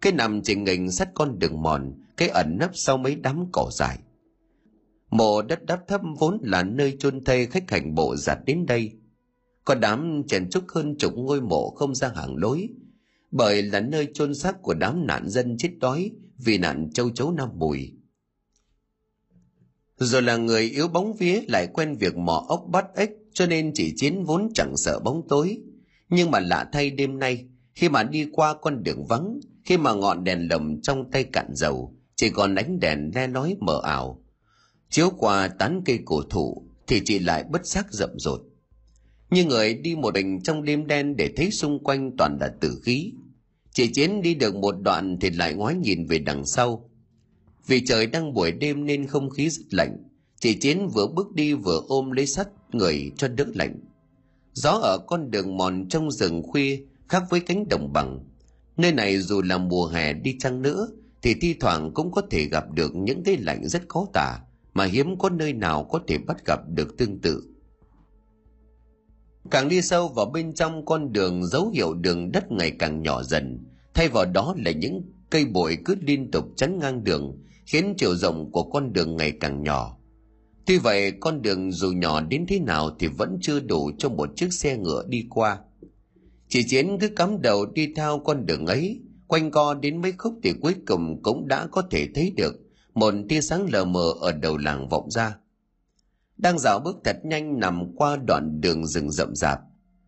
Cái nằm trình nghình sắt con đường mòn, cái ẩn nấp sau mấy đám cỏ dài mộ đất đắp thấp vốn là nơi chôn thây khách hành bộ giặt đến đây có đám chèn trúc hơn chục ngôi mộ không ra hàng lối. Bởi là nơi chôn xác của đám nạn dân chết đói vì nạn châu chấu nam bùi rồi là người yếu bóng vía lại quen việc mò ốc bắt ếch, cho nên chỉ chiến vốn chẳng sợ bóng tối. Nhưng mà lạ thay đêm nay, khi mà đi qua con đường vắng, khi mà ngọn đèn lồng trong tay cạn dầu, chỉ còn ánh đèn le lói mờ ảo. Chiếu qua tán cây cổ thụ, thì chị lại bất giác rậm rột như người đi một mình trong đêm đen để thấy xung quanh toàn là tử khí. Chị chiến đi được một đoạn thì lại ngoái nhìn về đằng sau. Vì trời đang buổi đêm nên không khí rất lạnh, chị chiến vừa bước đi vừa ôm lấy sắt người cho đỡ lạnh. Gió ở con đường mòn trong rừng khuya khác với cánh đồng bằng. Nơi này dù là mùa hè đi chăng nữa thì thi thoảng cũng có thể gặp được những cái lạnh rất khó tả mà hiếm có nơi nào có thể bắt gặp được tương tự càng đi sâu vào bên trong con đường dấu hiệu đường đất ngày càng nhỏ dần. Thay vào đó là những cây bụi cứ liên tục chắn ngang đường, khiến chiều rộng của con đường ngày càng nhỏ. Tuy vậy, con đường dù nhỏ đến thế nào thì vẫn chưa đủ cho một chiếc xe ngựa đi qua. Chỉ chiến cứ cắm đầu đi theo con đường ấy. Quanh co đến mấy khúc thì cuối cùng cũng đã có thể thấy được một tia sáng lờ mờ ở đầu làng vọng ra đang dạo bước thật nhanh nằm qua đoạn đường rừng rậm rạp.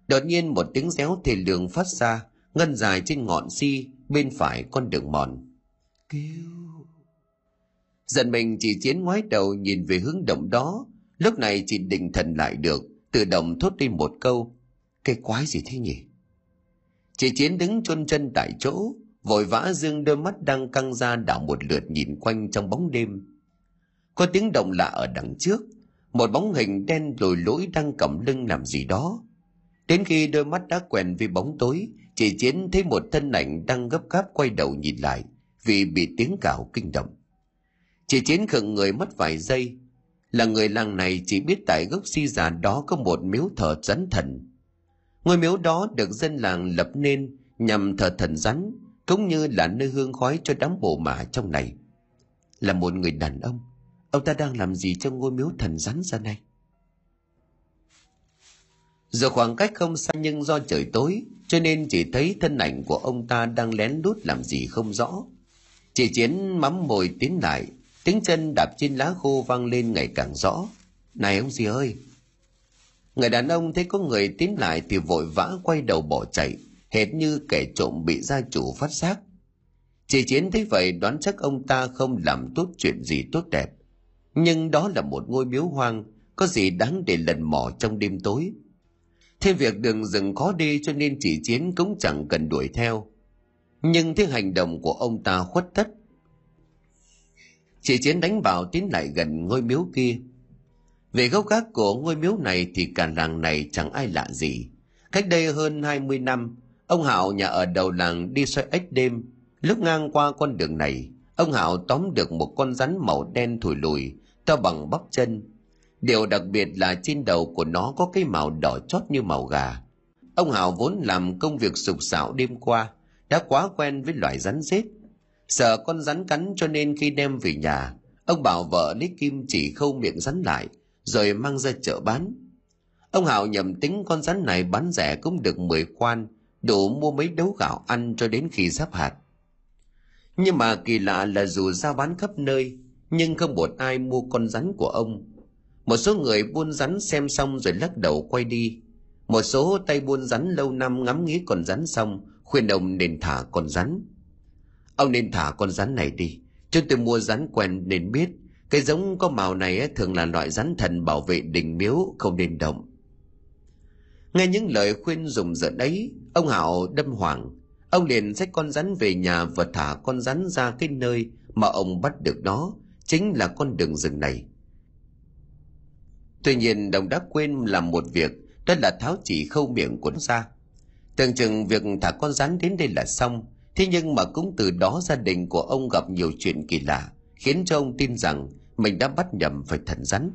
Đột nhiên một tiếng réo thề lường phát ra, ngân dài trên ngọn si bên phải con đường mòn. Kêu giận mình chỉ chiến ngoái đầu nhìn về hướng động đó, lúc này chị định thần lại được, tự động thốt lên một câu, cái quái gì thế nhỉ? Chị chiến đứng chôn chân tại chỗ, vội vã dương đôi mắt đang căng ra đảo một lượt nhìn quanh trong bóng đêm. Có tiếng động lạ ở đằng trước một bóng hình đen lồi lỗi đang cầm lưng làm gì đó. Đến khi đôi mắt đã quen với bóng tối, chị chiến thấy một thân ảnh đang gấp gáp quay đầu nhìn lại vì bị tiếng cào kinh động. Chị chiến khựng người mất vài giây. Là người làng này chỉ biết tại gốc si già đó có một miếu thờ rắn thần. Ngôi miếu đó được dân làng lập nên nhằm thờ thần rắn, cũng như là nơi hương khói cho đám bộ mả trong này. Là một người đàn ông ông ta đang làm gì trong ngôi miếu thần rắn ra này? Giờ khoảng cách không xa nhưng do trời tối, cho nên chỉ thấy thân ảnh của ông ta đang lén lút làm gì không rõ. Chị chiến mắm mồi tiến lại, tiếng chân đạp trên lá khô vang lên ngày càng rõ. Này ông gì ơi! Người đàn ông thấy có người tiến lại thì vội vã quay đầu bỏ chạy, hệt như kẻ trộm bị gia chủ phát giác. Chị chiến thấy vậy, đoán chắc ông ta không làm tốt chuyện gì tốt đẹp nhưng đó là một ngôi miếu hoang, có gì đáng để lần mò trong đêm tối. Thêm việc đường rừng khó đi cho nên chỉ chiến cũng chẳng cần đuổi theo. Nhưng thế hành động của ông ta khuất tất. Chỉ chiến đánh vào tiến lại gần ngôi miếu kia. Về gốc gác của ngôi miếu này thì cả làng này chẳng ai lạ gì. Cách đây hơn 20 năm, ông hạo nhà ở đầu làng đi xoay ếch đêm. Lúc ngang qua con đường này, ông hạo tóm được một con rắn màu đen thủi lùi to bằng bắp chân. Điều đặc biệt là trên đầu của nó có cái màu đỏ chót như màu gà. Ông hảo vốn làm công việc sục sạo đêm qua, đã quá quen với loại rắn rết. Sợ con rắn cắn cho nên khi đem về nhà, ông bảo vợ lấy kim chỉ khâu miệng rắn lại, rồi mang ra chợ bán. Ông hảo nhầm tính con rắn này bán rẻ cũng được 10 quan, đủ mua mấy đấu gạo ăn cho đến khi sắp hạt. Nhưng mà kỳ lạ là dù ra bán khắp nơi nhưng không một ai mua con rắn của ông. Một số người buôn rắn xem xong rồi lắc đầu quay đi. Một số tay buôn rắn lâu năm ngắm nghĩ con rắn xong, khuyên ông nên thả con rắn. Ông nên thả con rắn này đi chúng tôi mua rắn quen nên biết. Cái giống có màu này thường là loại rắn thần bảo vệ đình miếu, không nên động. Nghe những lời khuyên dùng giận ấy, ông hảo đâm hoàng ông liền xách con rắn về nhà và thả con rắn ra cái nơi mà ông bắt được nó chính là con đường rừng này. Tuy nhiên, đồng đã quên làm một việc, đó là tháo chỉ khâu miệng của nó ra. Tưởng chừng việc thả con rắn đến đây là xong, thế nhưng mà cũng từ đó gia đình của ông gặp nhiều chuyện kỳ lạ, khiến cho ông tin rằng mình đã bắt nhầm phải thần rắn.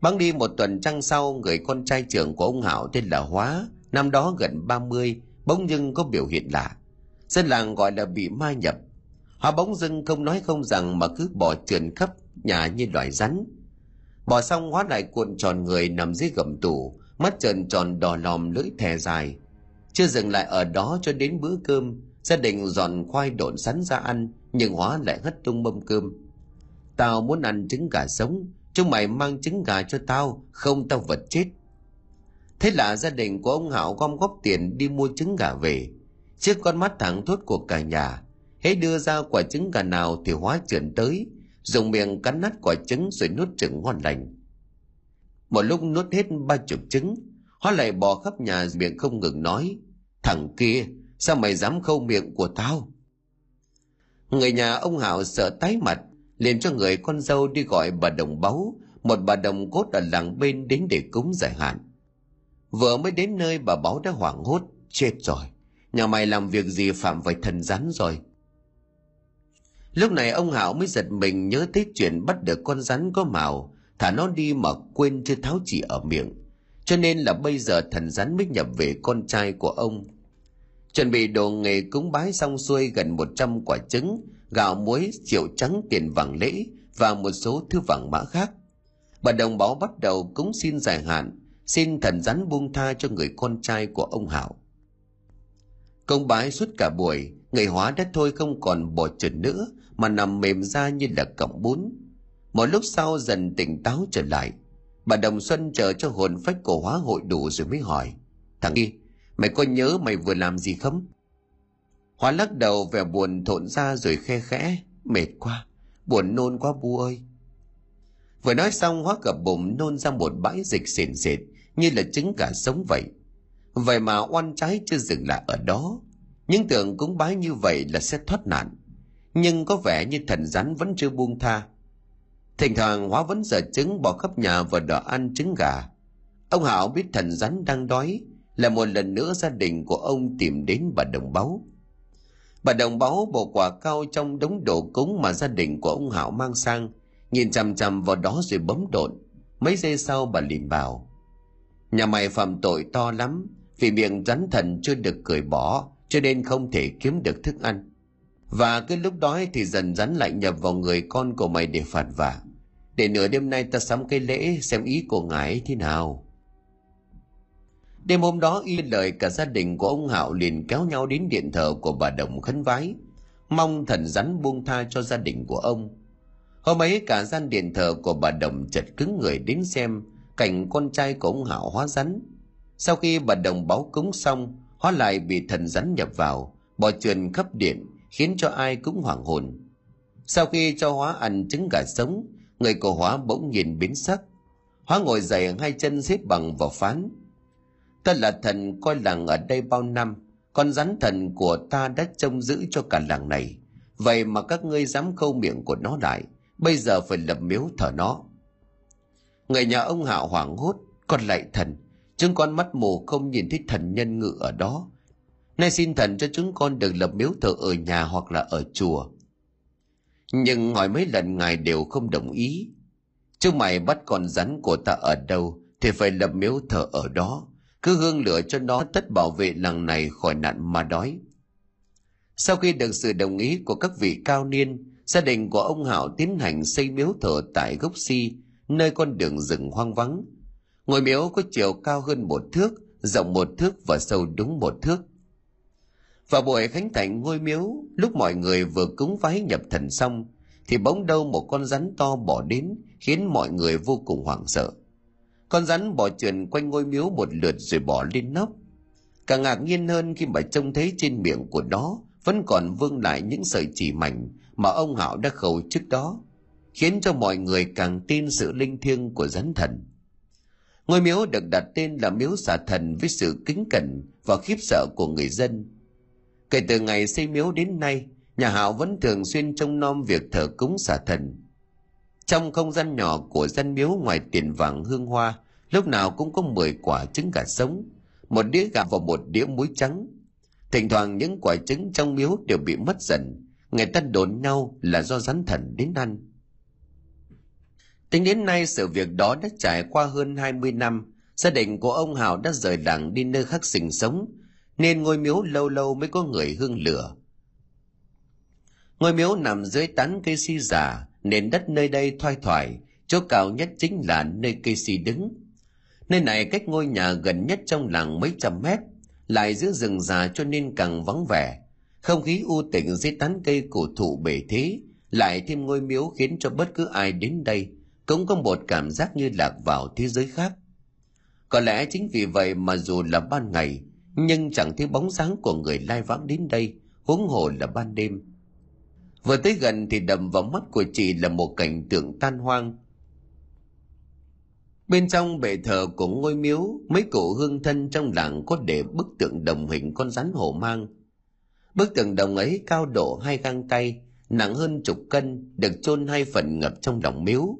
Băng đi một tuần trăng sau, người con trai trưởng của ông hảo tên là hóa, năm đó gần 30 bỗng dưng có biểu hiện lạ. Dân làng gọi là bị ma nhập họ bỗng dưng không nói không rằng mà cứ bỏ trườn khắp nhà như loài rắn. Bỏ xong hóa lại cuộn tròn người nằm dưới gầm tủ, mắt trần tròn đỏ lòm lưỡi thè dài. Chưa dừng lại ở đó cho đến bữa cơm, gia đình dọn khoai độn sắn ra ăn, nhưng hóa lại hất tung mâm cơm. Tao muốn ăn trứng gà sống, chúng mày mang trứng gà cho tao, không tao vật chết. Thế là gia đình của ông hảo gom góp tiền đi mua trứng gà về. Trước con mắt thẳng thốt của cả nhà hễ đưa ra quả trứng gà nào thì hóa trườn tới, dùng miệng cắn nát quả trứng rồi nuốt chừng ngon lành. Một lúc nuốt hết ba chục trứng hóa lại bò khắp nhà miệng không ngừng nói, thằng kia, sao mày dám khâu miệng của tao? Người nhà ông hảo sợ tái mặt, liền cho người con dâu đi gọi bà đồng báu, một bà đồng cốt ở làng bên đến để cúng giải hạn. Vừa mới đến nơi bà báu đã hoảng hốt, chết rồi, nhà mày làm việc gì phạm phải thần rắn rồi? Lúc này ông Hảo mới giật mình nhớ tới chuyện bắt được con rắn có màu, thả nó đi mà quên chưa tháo chỉ ở miệng. Cho nên là bây giờ thần rắn mới nhập về con trai của ông. Chuẩn bị đồ nghề cúng bái xong xuôi gần 100 quả trứng, gạo muối, triệu trắng tiền vàng lễ và một số thứ vàng mã khác. Bà đồng báo bắt đầu cúng xin dài hạn, xin thần rắn buông tha cho người con trai của ông Hảo. Công bái suốt cả buổi, người hóa đã thôi không còn bỏ trần nữa mà nằm mềm ra như là cọng bún một lúc sau dần tỉnh táo trở lại bà Đồng Xuân chờ cho hồn phách của hóa hội đủ rồi mới hỏi. Thằng Y, mày có nhớ mày vừa làm gì không? Hóa lắc đầu vẻ buồn thộn ra rồi khe khẽ. Mệt quá, buồn nôn quá bu ơi. Vừa nói xong hóa cập bụng nôn ra một bãi dịch sền sệt như là trứng gà sống vậy. Vậy mà oan trái chưa dừng lại ở đó. Những tưởng cúng bái như vậy là sẽ thoát nạn. Nhưng có vẻ như thần rắn vẫn chưa buông tha. Thỉnh thoảng hóa vẫn giờ trứng bỏ khắp nhà và đỏ ăn trứng gà. Ông Hảo biết thần rắn đang đói, là một lần nữa gia đình của ông tìm đến bà đồng báu. Bà đồng báu bộ quả cao trong đống đồ cúng mà gia đình của ông Hảo mang sang, nhìn chằm chằm vào đó rồi bấm độn. Mấy giây sau bà liền bảo, nhà mày phạm tội to lắm, vì miệng rắn thần chưa được cởi bỏ, cho nên không thể kiếm được thức ăn. Và cái lúc đói thì dần rắn lại nhập vào người con của mày để phạt vả. Để nửa đêm nay ta sắm cái lễ xem ý của ngài thế nào. Đêm hôm đó y lời cả gia đình của ông Hạo liền kéo nhau đến điện thờ của bà Đồng khấn vái, mong thần rắn buông tha cho gia đình của ông. Hôm ấy cả gian điện thờ của bà Đồng chật cứng người đến xem cảnh con trai của ông Hạo hóa rắn. Sau khi bà Đồng báo cúng xong, hóa lại bị thần rắn nhập vào, bò trườn khắp điện, khiến cho ai cũng hoảng hồn. Sau khi cho hóa ăn trứng gà sống, người của hóa bỗng nhìn biến sắc. Hóa ngồi dậy hai chân xếp bằng vào phán. Ta là thần coi làng ở đây bao năm, con rắn thần của ta đã trông giữ cho cả làng này. Vậy mà các ngươi dám câu miệng của nó lại, bây giờ phải lập miếu thờ nó. Người nhà ông Hạo hoảng hốt, con lại thần, chúng con mắt mù không nhìn thấy thần nhân ngự ở đó. Nay xin thần cho chúng con được lập miếu thờ ở nhà hoặc là ở chùa. Nhưng hỏi mấy lần ngài đều không đồng ý. Chúng mày bắt con rắn của ta ở đâu thì phải lập miếu thờ ở đó. Cứ hương lửa cho nó tất bảo vệ làng này khỏi nạn ma đói. Sau khi được sự đồng ý của các vị cao niên, gia đình của ông Hảo tiến hành xây miếu thờ tại gốc si, nơi con đường rừng hoang vắng. Ngôi miếu có chiều cao hơn một thước, rộng một thước và sâu đúng một thước. Vào buổi khánh thành ngôi miếu, lúc mọi người vừa cúng vái nhập thần xong, thì bỗng đâu một con rắn to bỏ đến, khiến mọi người vô cùng hoảng sợ. Con rắn bỏ trườn quanh ngôi miếu một lượt rồi bỏ lên nóc. Càng ngạc nhiên hơn khi mà trông thấy trên miệng của nó vẫn còn vương lại những sợi chỉ mảnh mà ông Hạo đã khẩu trước đó, khiến cho mọi người càng tin sự linh thiêng của rắn thần. Ngôi miếu được đặt tên là miếu xà thần với sự kính cẩn và khiếp sợ của người dân. Kể từ ngày xây miếu đến nay, nhà Hạo vẫn thường xuyên trông nom việc thờ cúng xà thần. Trong không gian nhỏ của dân miếu ngoài tiền vàng hương hoa, lúc nào cũng có 10 quả trứng gà sống, một đĩa gạo và một đĩa muối trắng. Thỉnh thoảng những quả trứng trong miếu đều bị mất dần, người ta đồn nhau là do rắn thần đến ăn. Tính đến nay sự việc đó đã trải qua hơn 20 năm, gia đình của ông Hào đã rời làng đi nơi khác sinh sống, nên ngôi miếu lâu lâu mới có người hương lửa. Ngôi miếu nằm dưới tán cây si già, nền đất nơi đây thoai thoải, chỗ cao nhất chính là nơi cây si đứng. Nơi này cách ngôi nhà gần nhất trong làng mấy trăm mét, lại giữa rừng già cho nên càng vắng vẻ. Không khí u tĩnh dưới tán cây cổ thụ bể thế, lại thêm ngôi miếu khiến cho bất cứ ai đến đây cũng có một cảm giác như lạc vào thế giới khác. Có lẽ chính vì vậy mà dù là ban ngày, nhưng chẳng thấy bóng dáng của người lai vãng đến đây, huống hồ là ban đêm. Vừa tới gần thì đầm vào mắt của chị là một cảnh tượng tan hoang. Bên trong bệ thờ của ngôi miếu, mấy cụ hương thân trong làng có để bức tượng đồng hình con rắn hổ mang. Bức tượng đồng ấy cao độ hai găng tay, nặng hơn chục cân, được chôn hai phần ngập trong lòng miếu.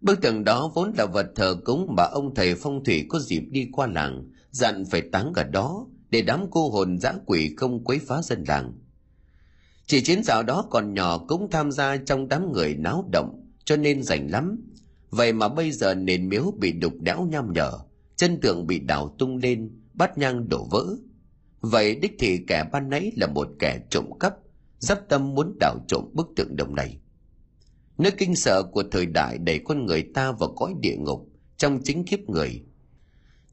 Bức tượng đó vốn là vật thờ cúng mà ông thầy phong thủy có dịp đi qua làng, dặn phải táng ở đó để đám cô hồn dã quỷ không quấy phá dân làng. Chỉ chiến dạo đó còn nhỏ cũng tham gia trong đám người náo động, cho nên rảnh lắm. Vậy mà bây giờ nền miếu bị đục đẽo nham nhở, chân tường bị đào tung lên, bát nhang đổ vỡ. Vậy đích thị kẻ ban nãy là một kẻ trộm cắp, dắp tâm muốn đào trộm bức tượng đồng này. nỗi kinh sợ của thời đại đẩy con người ta vào cõi địa ngục trong chính kiếp người.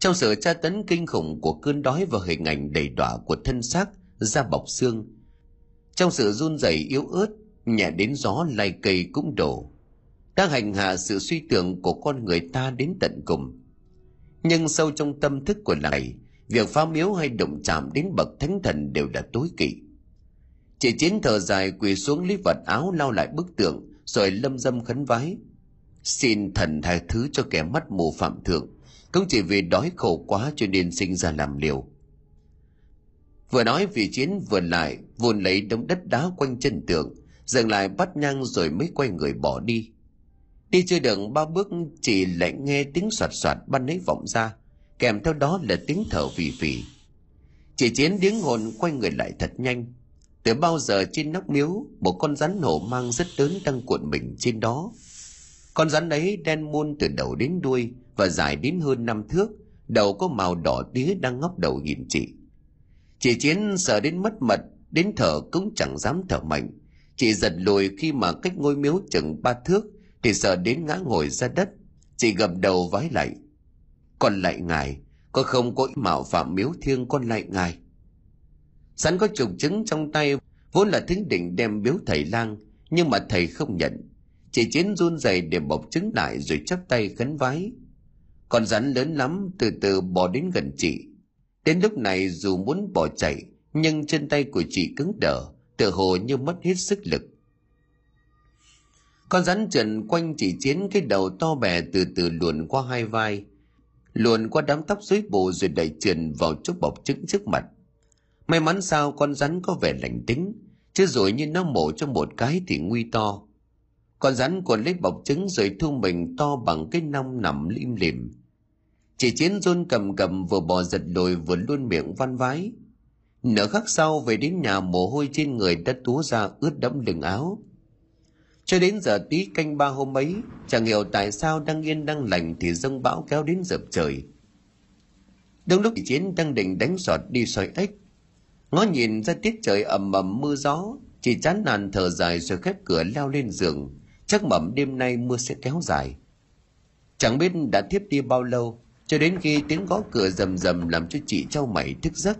Trong sự tra tấn kinh khủng của cơn đói và hình ảnh đầy đọa của thân xác da bọc xương, trong sự run rẩy yếu ớt nhẹ đến gió lay cây cũng đổ đang hành hạ sự suy tưởng của con người ta đến tận cùng. Nhưng sâu trong tâm thức của này việc phá miếu hay động chạm đến bậc thánh thần đều đã tối kỵ. Chị chiến thở dài quỳ xuống lấy vật áo lau lại bức tượng rồi lâm dâm khấn vái xin thần tha thứ cho kẻ mắt mù phạm thượng cũng chỉ vì đói khổ quá cho nên sinh ra làm liều. Vừa nói vì chiến vừa lại vùn lấy đống đất đá quanh chân tượng dừng lại bắt nhang rồi mới quay người bỏ đi. Đi chưa được ba bước, chỉ lại nghe tiếng soạt soạt ban ấy vọng ra, kèm theo đó là tiếng thở phì phì. Chỉ chiến điếng hồn quay người lại thật nhanh. Từ bao giờ trên nóc miếu, một con rắn hổ mang rất lớn đang cuộn mình trên đó. Con rắn ấy đen muôn từ đầu đến đuôi và dài đến hơn năm thước, đầu có màu đỏ tía đang ngóc đầu nhìn chị. Chị chiến sợ đến mất mật, đến thở cũng chẳng dám thở mạnh. Chị giật lùi khi mà cách ngôi miếu chừng ba thước thì sợ đến ngã ngồi ra đất. Chị gập đầu vái lại. Con lại ngài, có không có mạo phạm miếu thiêng con lại ngài? Sẵn có trục chứng trong tay, vốn là thính định đem biếu thầy lang, nhưng mà thầy không nhận. Chị chiến run rẩy để bọc trứng lại rồi chắp tay khấn vái con rắn lớn lắm, từ từ bò đến gần chị. Đến lúc này dù muốn bỏ chạy, nhưng chân tay của chị cứng đờ, tựa hồ như mất hết sức lực. Con rắn trần quanh chị chiến cái đầu to bè từ từ luồn qua hai vai, luồn qua đám tóc rối bù rồi đẩy trườn vào chút bọc trứng trước mặt. May mắn sao con rắn có vẻ lành tính, chứ rồi như nó mổ cho một cái thì nguy to. Con rắn còn lấy bọc trứng rồi thu mình to bằng cái nong nằm lim lìm chỉ chiến run cầm cầm vừa bò giật đồi vừa luôn miệng văn vái. Nửa khắc sau về đến nhà mồ hôi trên người đã túa ra ướt đẫm lưng áo. Cho đến giờ tí canh ba hôm ấy, chẳng hiểu tại sao đang yên đang lành thì dông bão kéo đến dập trời. Đúng lúc chiến đang định đánh sọt đi soi ếch, ngó nhìn ra tiết trời ầm ầm mưa gió, chỉ chán nản thở dài rồi khép cửa leo lên giường. Chắc mẩm đêm nay mưa sẽ kéo dài. Chẳng biết đã tiếp đi bao lâu cho đến khi tiếng gõ cửa rầm rầm làm cho chị trao mày thức giấc,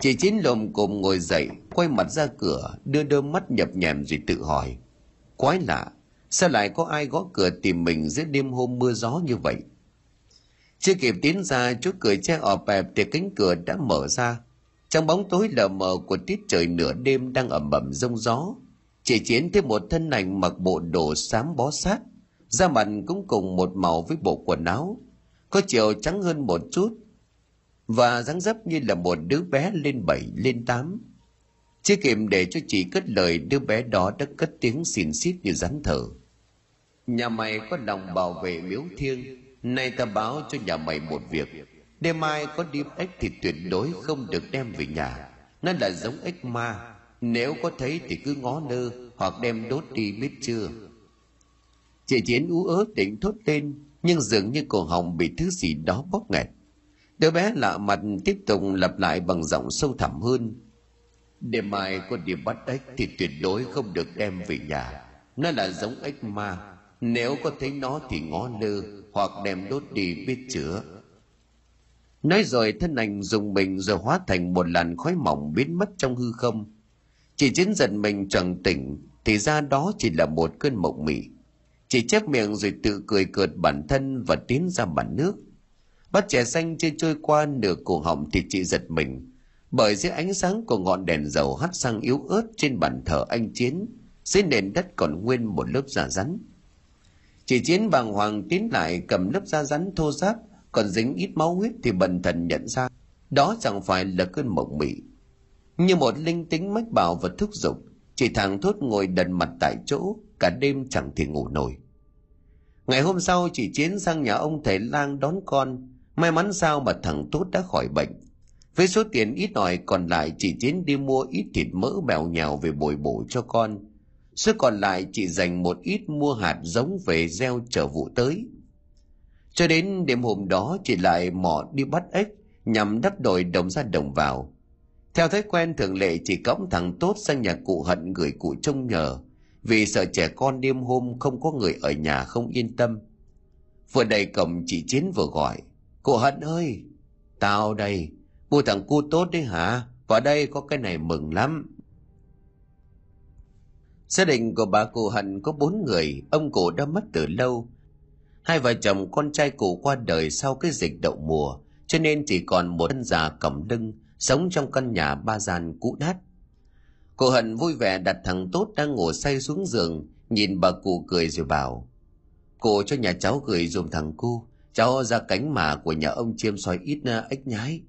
chị chín lồm cồm ngồi dậy, quay mặt ra cửa, đưa đôi mắt nhập nhèm rồi tự hỏi, quái lạ, sao lại có ai gõ cửa tìm mình giữa đêm hôm mưa gió như vậy? Chưa kịp tiến ra chỗ cửa che ọp ẹp thì cánh cửa đã mở ra. Trong bóng tối lờ mờ của tiết trời nửa đêm đang ẩm ẩm rông gió, chị chiến thêm một thân ảnh mặc bộ đồ xám bó sát, da mặt cũng cùng một màu với bộ quần áo có chiều trắng hơn một chút, và dáng dấp như là một đứa bé lên bảy, lên tám. Chưa kịp để cho chị cất lời, đứa bé đó đã cất tiếng xin xít như rắn thở. Nhà mày có lòng bảo vệ miếu thiêng, nay ta báo cho nhà mày một việc. Đêm mai có đi ếch thì tuyệt đối không được đem về nhà. Nó là giống ếch ma, nếu có thấy thì cứ ngó nơ hoặc đem đốt đi biết chưa. Chị chiến ú ớ định thốt lên nhưng dường như cổ họng bị thứ gì đó bóp nghẹt. Đứa bé lạ mặt tiếp tục lặp lại bằng giọng sâu thẳm hơn. Đêm mai có đi bắt ếch thì tuyệt đối không được đem về nhà. Nó là giống ếch ma. Nếu có thấy nó thì ngó lơ hoặc đem đốt đi biết chữa. Nói rồi thân ảnh dùng mình rồi hóa thành một làn khói mỏng biến mất trong hư không. Chỉ chiến giận mình chẳng tỉnh, thì ra đó chỉ là một cơn mộng mị chỉ chép miệng rồi tự cười cợt bản thân và tiến ra bản nước. Bát chè xanh chưa trôi qua nửa cổ họng thì chị giật mình. Bởi dưới ánh sáng của ngọn đèn dầu hắt sang yếu ớt trên bàn thờ anh chiến, dưới nền đất còn nguyên một lớp da rắn. Chị chiến bàng hoàng tiến lại cầm lớp da rắn thô ráp, còn dính ít máu huyết thì bần thần nhận ra đó chẳng phải là cơn mộng mị. Như một linh tính mách bảo và thúc giục, Chị thằng thốt ngồi đần mặt tại chỗ, cả đêm chẳng thể ngủ nổi ngày hôm sau chị chiến sang nhà ông thầy lang đón con. May mắn sao mà thằng tốt đã khỏi bệnh. Với số tiền ít ỏi còn lại, chị chiến đi mua ít thịt mỡ bèo nhào về bồi bổ cho con. Số còn lại, chị dành một ít mua hạt giống về gieo chờ vụ tới. Cho đến đêm hôm đó, chị lại mò đi bắt ếch, nhằm đắp đổi đồng ra đồng vào. Theo thói quen thường lệ, chị cõng thằng tốt sang nhà cụ hận gửi cụ trông nhờ vì sợ trẻ con đêm hôm không có người ở nhà không yên tâm vừa đầy cổng chị chiến vừa gọi cô hận ơi tao đây mua thằng cu tốt đấy hả vào đây có cái này mừng lắm Gia đình của bà cụ Hận có bốn người, ông cụ đã mất từ lâu. Hai vợ chồng con trai cụ qua đời sau cái dịch đậu mùa, cho nên chỉ còn một thân già cẩm lưng, sống trong căn nhà ba gian cũ nát cô Hận vui vẻ đặt thằng Tốt đang ngủ say xuống giường, nhìn bà cụ cười rồi bảo. Cô cho nhà cháu gửi dùm thằng cu, cháu ra cánh mà của nhà ông chiêm soi ít à, ếch nhái.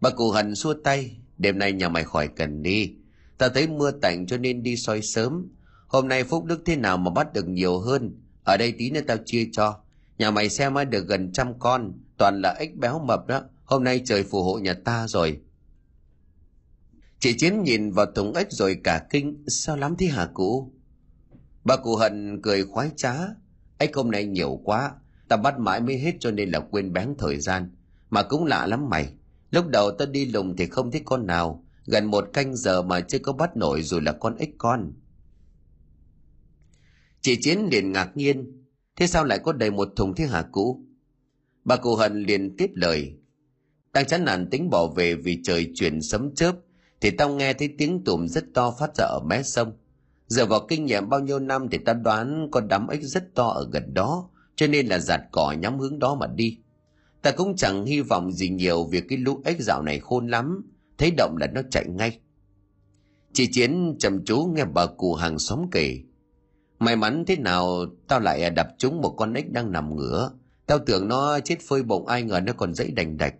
Bà cụ Hận xua tay, đêm nay nhà mày khỏi cần đi, ta thấy mưa tạnh cho nên đi soi sớm hôm nay phúc đức thế nào mà bắt được nhiều hơn ở đây tí nữa tao chia cho nhà mày xem ai được gần trăm con toàn là ếch béo mập đó hôm nay trời phù hộ nhà ta rồi chị chiến nhìn vào thùng ếch rồi cả kinh, sao lắm thế hả cụ? Bà cụ hận cười khoái trá, ếch hôm nay nhiều quá, ta bắt mãi mới hết cho nên là quên bén thời gian. Mà cũng lạ lắm mày, lúc đầu ta đi lùng thì không thấy con nào, gần một canh giờ mà chưa có bắt nổi rồi là con ếch con. Chị chiến liền ngạc nhiên, thế sao lại có đầy một thùng thế hả cụ? Bà cụ hận liền tiếp lời, đang chán nản tính bỏ về vì trời chuyển sấm chớp thì tao nghe thấy tiếng tùm rất to phát ra ở mé sông. Giờ vào kinh nghiệm bao nhiêu năm thì ta đoán có đám ếch rất to ở gần đó, cho nên là giạt cỏ nhắm hướng đó mà đi. Ta cũng chẳng hy vọng gì nhiều vì cái lũ ếch dạo này khôn lắm, thấy động là nó chạy ngay. Chị chiến trầm chú nghe bà cụ hàng xóm kể. May mắn thế nào, tao lại đập trúng một con ếch đang nằm ngửa. Tao tưởng nó chết phơi bụng ai ngờ nó còn dãy đành đạch.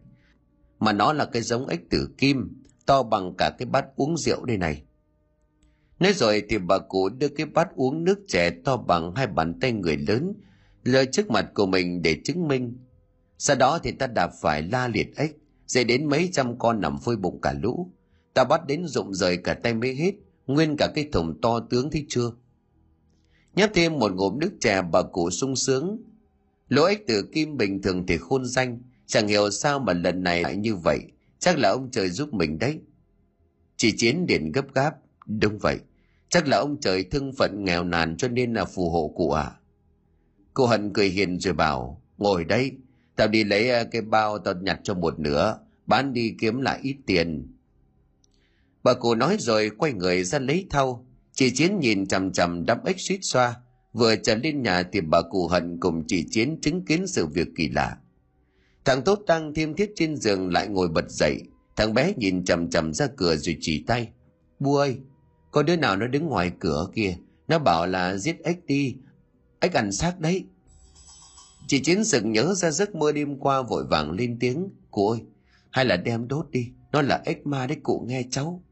Mà nó là cái giống ếch tử kim to bằng cả cái bát uống rượu đây này. Nói rồi thì bà cụ đưa cái bát uống nước chè to bằng hai bàn tay người lớn, lơ trước mặt của mình để chứng minh. Sau đó thì ta đạp phải la liệt ếch dậy đến mấy trăm con nằm phơi bụng cả lũ. Ta bắt đến rụng rời cả tay mới hết, nguyên cả cái thùng to tướng thấy chưa? Nhấp thêm một ngụm nước chè, bà cụ sung sướng. Lỗ ếch từ kim bình thường thì khôn danh, chẳng hiểu sao mà lần này lại như vậy chắc là ông trời giúp mình đấy chị chiến điện gấp gáp đúng vậy chắc là ông trời thương phận nghèo nàn cho nên là phù hộ cụ à cô hận cười hiền rồi bảo ngồi đấy, Tao đi lấy à, cái bao tao nhặt cho một nửa, bán đi kiếm lại ít tiền. Bà cụ nói rồi quay người ra lấy thau. Chị Chiến nhìn chằm chằm đám ếch suýt xoa. Vừa trở lên nhà thì bà cụ hận cùng chị Chiến chứng kiến sự việc kỳ lạ. Thằng Tốt đang thiêm thiết trên giường lại ngồi bật dậy. Thằng bé nhìn chầm chầm ra cửa rồi chỉ tay. Bu ơi, có đứa nào nó đứng ngoài cửa kìa. Nó bảo là giết ếch đi. Ếch ăn xác đấy. Chị Chiến sực nhớ ra giấc mơ đêm qua vội vàng lên tiếng. Cụ ơi, hay là đem đốt đi, nó là ếch ma đấy cụ nghe cháu.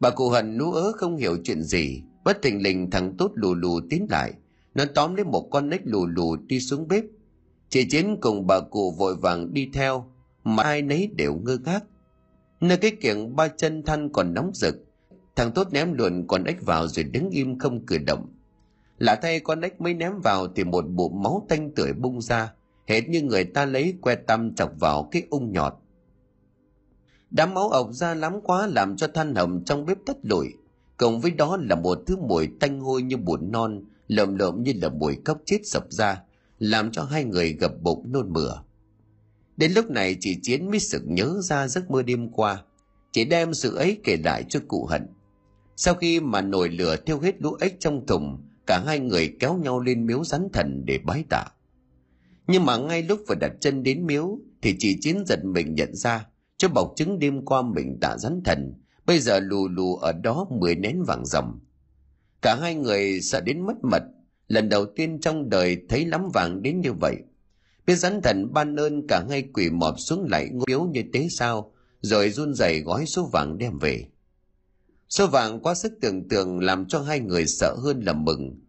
Bà cụ hận nú ớ không hiểu chuyện gì, bất thình lình thằng tốt lù lù tiến lại. Nó tóm lấy một con ếch lù lù đi xuống bếp. Chị Chiến cùng bà cụ vội vàng đi theo, mà ai nấy đều ngơ ngác. Nơi cái kiểng ba chân than còn nóng rực, thằng tốt ném luồn con ếch vào rồi đứng im không cử động. Lạ thay con ếch mới ném vào thì một bụng máu tanh tưởi bung ra hệt như người ta lấy que tăm chọc vào cái ung nhọt. Đám máu ọc ra lắm quá làm cho than hầm trong bếp tắt lụi cộng với đó là một thứ mùi tanh hôi như bùn non lợm lợm như là mùi cốc chết sập ra làm cho hai người gập bụng nôn mửa. Đến lúc này chị chiến mới sực nhớ ra giấc mơ đêm qua. Chị đem sự ấy kể lại cho cụ hận. Sau khi mà nổi lửa thiêu hết lũ ếch trong thùng, cả hai người kéo nhau lên miếu rắn thần để bái tạ. Nhưng mà ngay lúc vừa đặt chân đến miếu, thì chị chiến giật mình nhận ra, cho bọc trứng đêm qua mình tạ rắn thần. Bây giờ lù lù ở đó mười nén vàng ròng. Cả hai người sợ đến mất mật lần đầu tiên trong đời thấy lắm vàng đến như vậy biết rắn thần ban ơn cả hai quỳ mọp xuống lại yếu như thế sao rồi run rẩy gói số vàng đem về Số vàng quá sức tưởng tượng làm cho hai người sợ hơn là mừng.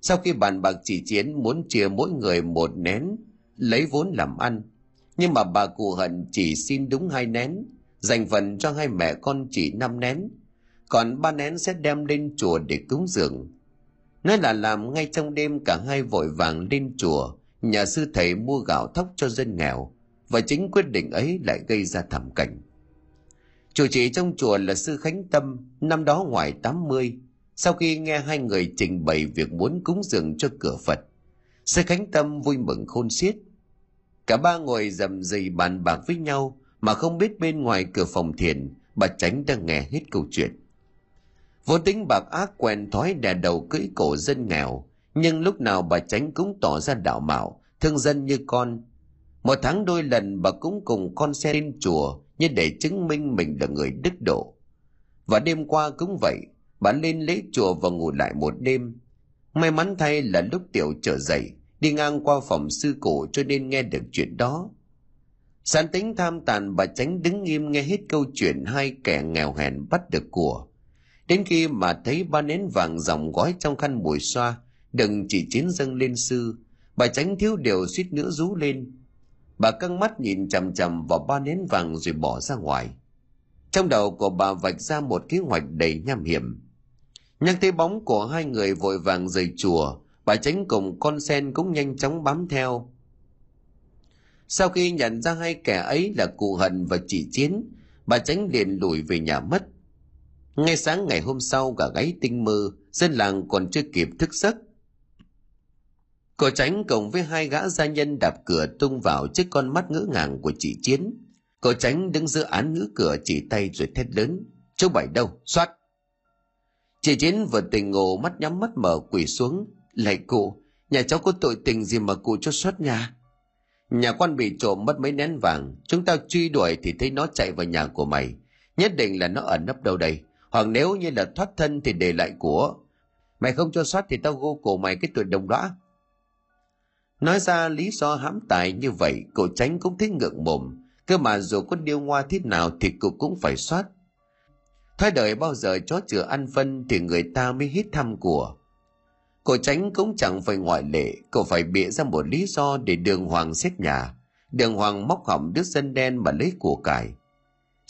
Sau khi bàn bạc chỉ chiến muốn chia mỗi người một nén, lấy vốn làm ăn. Nhưng mà bà cụ hận chỉ xin đúng hai nén, dành phần cho hai mẹ con chỉ năm nén. Còn ba nén sẽ đem lên chùa để cúng dường. Nói là làm ngay trong đêm cả hai vội vàng lên chùa, nhà sư thầy mua gạo thóc cho dân nghèo. Và chính quyết định ấy lại gây ra thảm cảnh. Chủ trì trong chùa là sư Khánh Tâm, năm đó ngoài 80, sau khi nghe hai người trình bày việc muốn cúng dường cho cửa Phật. Sư Khánh Tâm vui mừng khôn xiết. Cả ba ngồi dầm dì bàn bạc với nhau mà không biết bên ngoài cửa phòng thiền, bà Tránh đang nghe hết câu chuyện. Vô tính bạc ác quen thói đè đầu cưỡi cổ dân nghèo, nhưng lúc nào bà tránh cũng tỏ ra đạo mạo, thương dân như con. Một tháng đôi lần bà cũng cùng con xe lên chùa như để chứng minh mình là người đức độ. Và đêm qua cũng vậy, bà lên lễ chùa và ngủ lại một đêm. May mắn thay là lúc tiểu trở dậy, đi ngang qua phòng sư cổ cho nên nghe được chuyện đó. Sán tính tham tàn bà tránh đứng im nghe hết câu chuyện hai kẻ nghèo hèn bắt được của. Đến khi mà thấy ba nến vàng dòng gói trong khăn bùi xoa, đừng chỉ chiến dâng lên sư, bà tránh thiếu điều suýt nữa rú lên. Bà căng mắt nhìn chằm chằm vào ba nến vàng rồi bỏ ra ngoài. Trong đầu của bà vạch ra một kế hoạch đầy nham hiểm. Nhắc thấy bóng của hai người vội vàng rời chùa, bà tránh cùng con sen cũng nhanh chóng bám theo. Sau khi nhận ra hai kẻ ấy là cụ hận và chỉ chiến, bà tránh liền lùi về nhà mất. Ngay sáng ngày hôm sau cả gáy tinh mơ, dân làng còn chưa kịp thức giấc. Cô tránh cùng với hai gã gia nhân đạp cửa tung vào trước con mắt ngỡ ngàng của chị Chiến. Cô tránh đứng giữa án ngữ cửa chỉ tay rồi thét lớn. Chú Bảy đâu? Xoát! Chị Chiến vừa tình ngộ mắt nhắm mắt mở quỳ xuống. Lạy cụ, nhà cháu có tội tình gì mà cụ cho xoát nhà? Nhà quan bị trộm mất mấy nén vàng. Chúng tao truy đuổi thì thấy nó chạy vào nhà của mày. Nhất định là nó ẩn nấp đâu đây. Hoặc nếu như là thoát thân thì để lại của. Mày không cho soát thì tao gô cổ mày cái tuổi đồng lõa. Nói ra lý do hãm tài như vậy, cậu tránh cũng thấy ngượng mồm. Cơ mà dù có điêu ngoa thế nào thì cậu cũng phải soát. Thoái đời bao giờ chó chừa ăn phân thì người ta mới hít thăm của. Cậu tránh cũng chẳng phải ngoại lệ, cậu phải bịa ra một lý do để đường hoàng xét nhà. Đường hoàng móc hỏng đứa dân đen mà lấy của cải.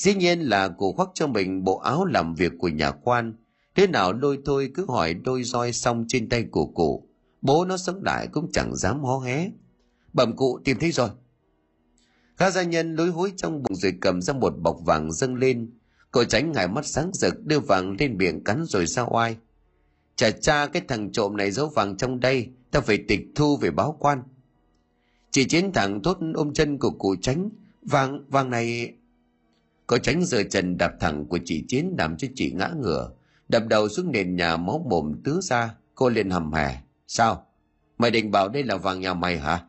Dĩ nhiên là cụ khoác cho mình bộ áo làm việc của nhà quan. Thế nào đôi thôi cứ hỏi đôi roi xong trên tay của cụ. Bố nó sống lại cũng chẳng dám hó hé. Bẩm cụ tìm thấy rồi. Gã gia nhân lối hối trong bụng rồi cầm ra một bọc vàng dâng lên. Cô tránh ngài mắt sáng rực đưa vàng lên miệng cắn rồi sao oai. Chà cha cái thằng trộm này giấu vàng trong đây, ta phải tịch thu về báo quan. Chỉ chiến thẳng thốt ôm chân của cụ tránh, vàng, vàng này... Cô tránh giờ trần đạp thẳng của chị chiến làm cho chị ngã ngửa, đập đầu xuống nền nhà máu mồm tứ ra, cô lên hầm hè. Sao? Mày định bảo đây là vàng nhà mày hả?